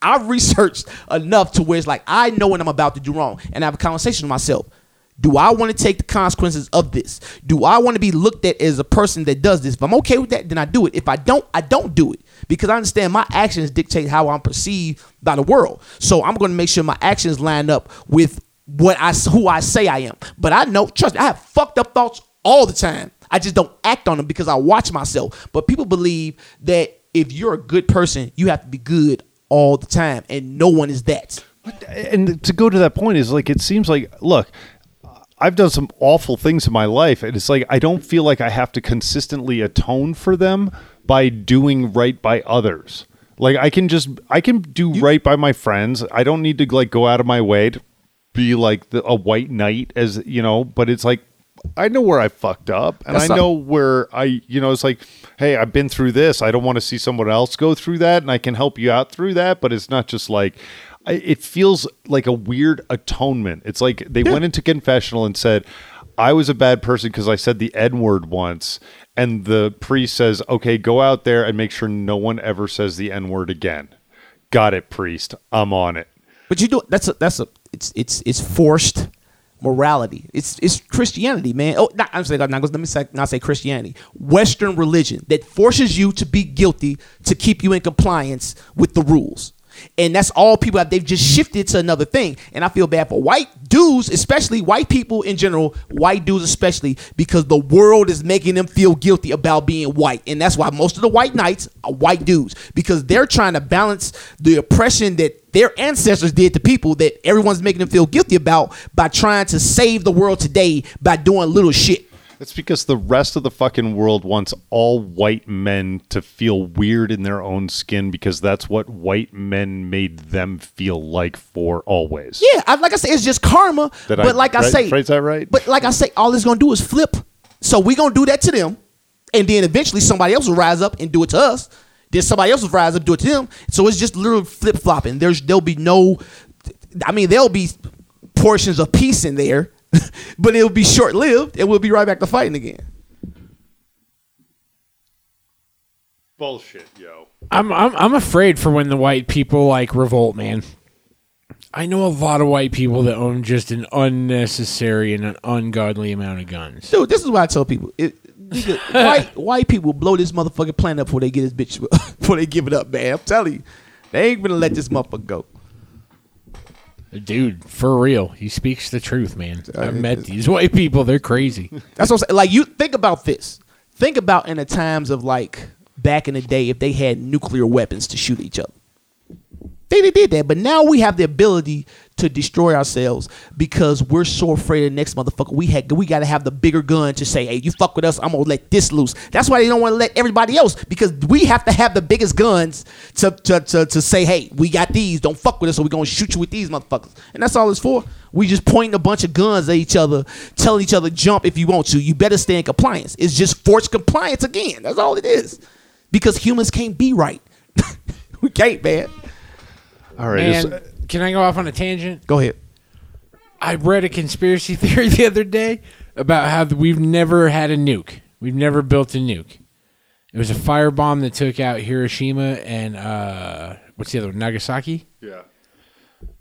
I've researched enough to where it's like I know when I'm about to do wrong, and I have a conversation with myself. Do I want to take the consequences of this? Do I want to be looked at as a person that does this? If I'm okay with that, then I do it. If I don't, I don't do it because I understand my actions dictate how I'm perceived by the world. So I'm going to make sure my actions line up with what I who I say I am. But I know, trust me, I have fucked up thoughts all the time. I just don't act on them because I watch myself. But people believe that if you're a good person, you have to be good all the time, and no one is that. and to go to that point is like it seems like look i've done some awful things in my life and it's like i don't feel like i have to consistently atone for them by doing right by others like i can just i can do right by my friends i don't need to like go out of my way to be like the, a white knight as you know but it's like i know where i fucked up and That's i not- know where i you know it's like hey i've been through this. I don't want to see someone else go through that and i can help you out through that but it's not just like I, it feels like a weird atonement. It's like they went into confessional and said i was a bad person because i said the n word once and the priest says okay go out there and make sure no one ever says the n word again. Got it priest. I'm on it. But you do that's a that's a it's it's it's forced morality. It's it's Christianity, man. Oh, not, I'm saying not, let me say not say Christianity. Western religion that forces you to be guilty to keep you in compliance with the rules. And that's all people have. They've just shifted to another thing. And I feel bad for white dudes, especially white people in general, white dudes especially, because the world is making them feel guilty about being white. And that's why most of the white knights are white dudes, because they're trying to balance the oppression that their ancestors did to people that everyone's making them feel guilty about by trying to save the world today by doing little shit. It's because the rest of the fucking world wants all white men to feel weird in their own skin because that's what white men made them feel like for always. Yeah, I, like I say, it's just karma. Did but like I say, phrase that right? But like I say, all it's gonna do is flip. So we gonna do that to them, and then eventually somebody else will rise up and do it to us. Then somebody else will rise up and do it to them. So it's just literally flip flopping. There's there'll be no. I mean, there'll be portions of peace in there, but it'll be short lived, and we'll be right back to fighting again. Bullshit, yo. I'm I'm I'm afraid for when the white people like revolt, man. I know a lot of white people that own just an unnecessary and an ungodly amount of guns. Dude, this is what I tell people. It, nigga, white white people blow this motherfucking planet up before they get this bitch before they give it up, man. I'm telling you, they ain't gonna let this motherfucker go. Dude, for real, he speaks the truth, man. Uh, I've met these white people; they're crazy. That's what I'm saying. Like you think about this. Think about in the times of like back in the day if they had nuclear weapons to shoot each other. They, they did that, but now we have the ability to destroy ourselves because we're so afraid of the next motherfucker. We had we got to have the bigger gun to say, "Hey, you fuck with us, I'm gonna let this loose." That's why they don't want to let everybody else because we have to have the biggest guns to, to to to say, "Hey, we got these. Don't fuck with us, or we gonna shoot you with these motherfuckers." And that's all it's for. We just pointing a bunch of guns at each other, telling each other, "Jump if you want to. You better stay in compliance." It's just forced compliance again. That's all it is. Because humans can't be right. we can't, man. All right. And is- can I go off on a tangent? Go ahead. I read a conspiracy theory the other day about how we've never had a nuke. We've never built a nuke. It was a firebomb that took out Hiroshima and uh, what's the other one? Nagasaki. yeah.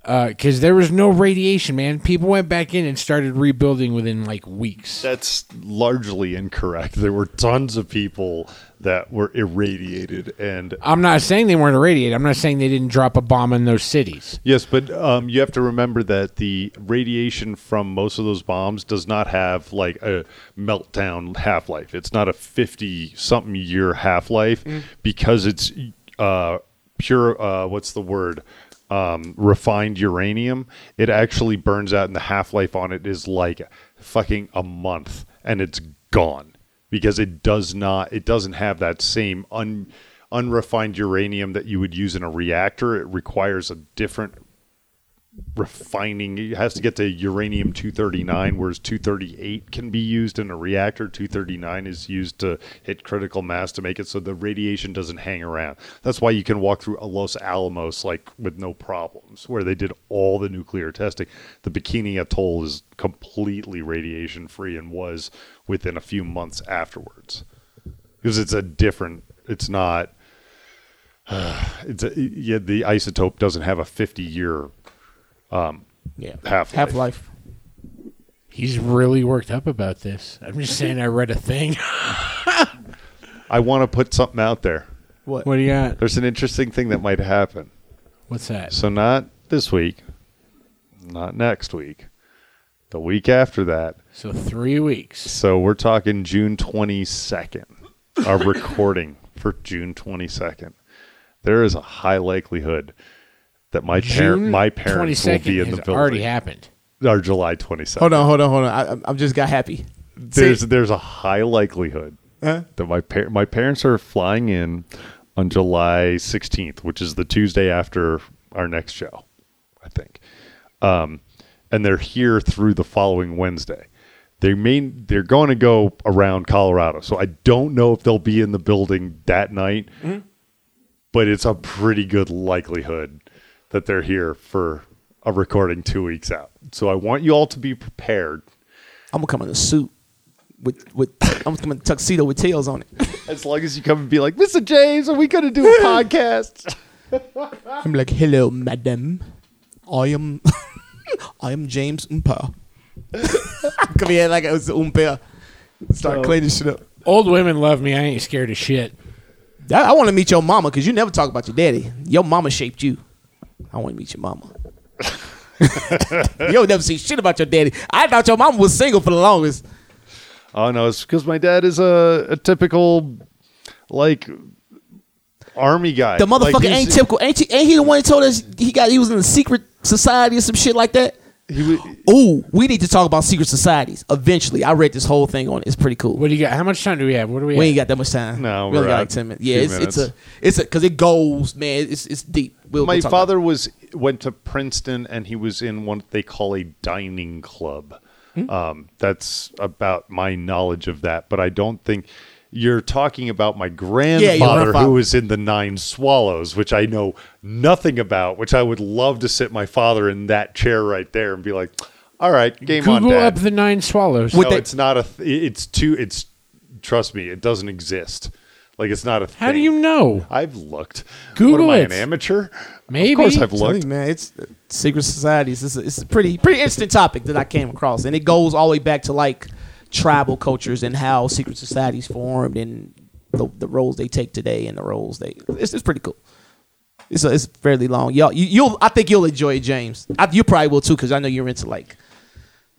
Because there was no radiation, man. People went back in and started rebuilding within like weeks. That's largely incorrect. There were tons of people that were irradiated, and I'm not saying they weren't irradiated. I'm not saying they didn't drop a bomb in those cities. yes, but um, you have to remember that the radiation from most of those bombs does not have like a meltdown half life. It's not a fifty something year half life because it's uh, pure. Uh, what's the word? Um, refined uranium. It actually burns out, and the half life on it is like fucking a month, and it's gone because it does not it doesn't have that same un, unrefined uranium that you would use in a reactor it requires a different refining it has to get to uranium 239 whereas 238 can be used in a reactor. 239 is used to hit critical mass to make it so the radiation doesn't hang around. That's why you can walk through los alamos like with no problems where they did all the nuclear testing. The bikini atoll is completely radiation free and was within a few months afterwards. Because it's a different it's not it's a, yeah the isotope doesn't have a 50 year Um, yeah. Half-life. Half life. He's really worked up about this. I'm just saying I read a thing. I want to put something out there. What? what do you got? There's an interesting thing that might happen. What's that? So not this week, not next week, the week after that. So three weeks. So we're talking June 22nd. Our recording for June 22nd. There is a high likelihood that my parent, my parents will be in the building. already happened. Or July 22nd. Hold on, hold on, hold on. I, I- I just got happy. there's See? there's a high likelihood Huh? that my par- my parents are flying in on July 16th, which is the Tuesday after our next show, I think. Um, and they're here through the following Wednesday. They may they're going to go around Colorado, so I don't know if they'll be in the building that night, but it's a pretty good likelihood that they're here for a recording two weeks out. So I want you all to be prepared. I'm gonna come in a suit with with I'm coming in a tuxedo with tails on it. As long as you come and be like, Mr. James, are we going to do a podcast? I'm like, hello, madam. I am I am James Umpa. come here like it was Umpa. Start cleaning shit up. Old women love me. I ain't scared of shit. I, I want to meet your mama because you never talk about your daddy. Your mama shaped you. I want to meet your mama. you don't never see shit about your daddy. I thought your mama was single for the longest. oh, no, it's because my dad is a, a typical, like, army guy. The motherfucker Like, ain't typical. Ain't he, ain't he the one that told us he got he was in a secret society or some shit like that? He was, Ooh, we need to talk about secret societies eventually. I read this whole thing on it. It's pretty cool. What do you got? How much time do we have? What do we? We have? ain't got that much time. No, we only got like ten minutes. a Yeah, few it's, it's a it's a because it goes, man. It's it's deep. We'll, my we'll father was went to Princeton and he was in what they call a dining club. Hmm? Um, that's about my knowledge of that, but I don't think you're talking about my grandfather grandfather. who was in the Nine Swallows, which I know nothing about. Which I would love to sit my father in that chair right there and be like, "All right, game on, Google Dad." up the nine swallows. With no, that- it's not a. Th- it's too. It's trust me, it doesn't exist. Like it's not a. Thing. How do you know? I've looked. Google what am it. I, an amateur? Maybe. Of course, I've looked. you, man, it's uh, secret societies. It's a, it's a pretty pretty interesting topic that I came across, and it goes all the way back to like tribal cultures and how secret societies formed and the, the roles they take today and the roles they. It's, it's pretty cool. It's a, it's fairly long. Y'all, you, you'll I think you'll enjoy it, James. I, you probably will too, because I know you're into like.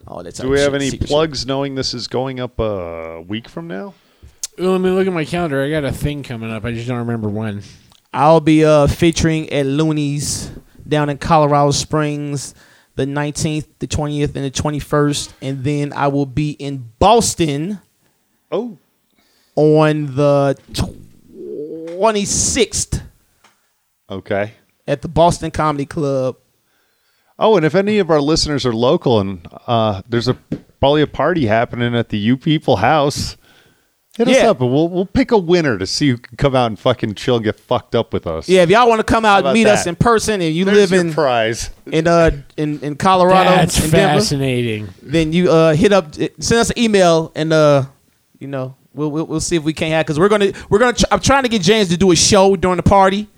all that. Do we have shit, any secret shit. plugs knowing this is going up a week from now? Ooh, let me look at my calendar. I got a thing coming up. I just don't remember when. I'll be uh, featuring at Loonees down in Colorado Springs the 19th, the 20th, and the 21st. And then I will be in Boston Oh, on the 26th okay. at the Boston Comedy Club. Oh, and if any of our listeners are local and uh, there's a probably a party happening at the You People house, hit us Yeah. up and we'll we'll pick a winner to see who can come out and fucking chill and get fucked up with us. Yeah, if y'all want to come out and about meet us in person and you There's live in prize. in uh in, in Colorado That's in Denver, fascinating. then you uh hit up send us an email and uh you know we'll we'll, we'll see if we can't have because we're gonna we're gonna tr- I'm trying to get James to do a show during the party,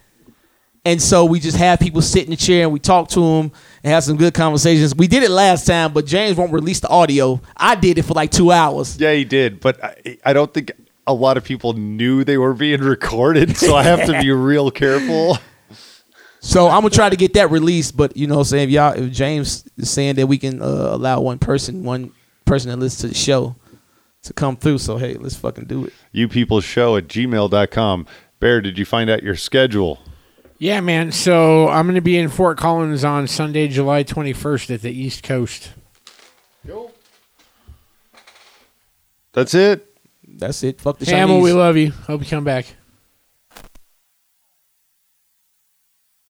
and so we just have people sit in the chair and we talk to them and have some good conversations. We did it last time, but James won't release the audio. I did it for like two hours. Yeah, he did, but I, I don't think a lot of people knew they were being recorded, so I have to be real careful. So I'm gonna try to get that released, but you know, what I'm saying if y'all, if James is saying that we can uh, allow one person, one person that listens to the show, to come through, so hey, let's fucking do it. You People Show at gmail.com. Bear, did you find out your schedule? Yeah, man. So I'm going to be in Fort Collins on Sunday, July 21st at the East Coast. That's it. That's it. Fuck the Hamill, Chinese. we love you. Hope you come back.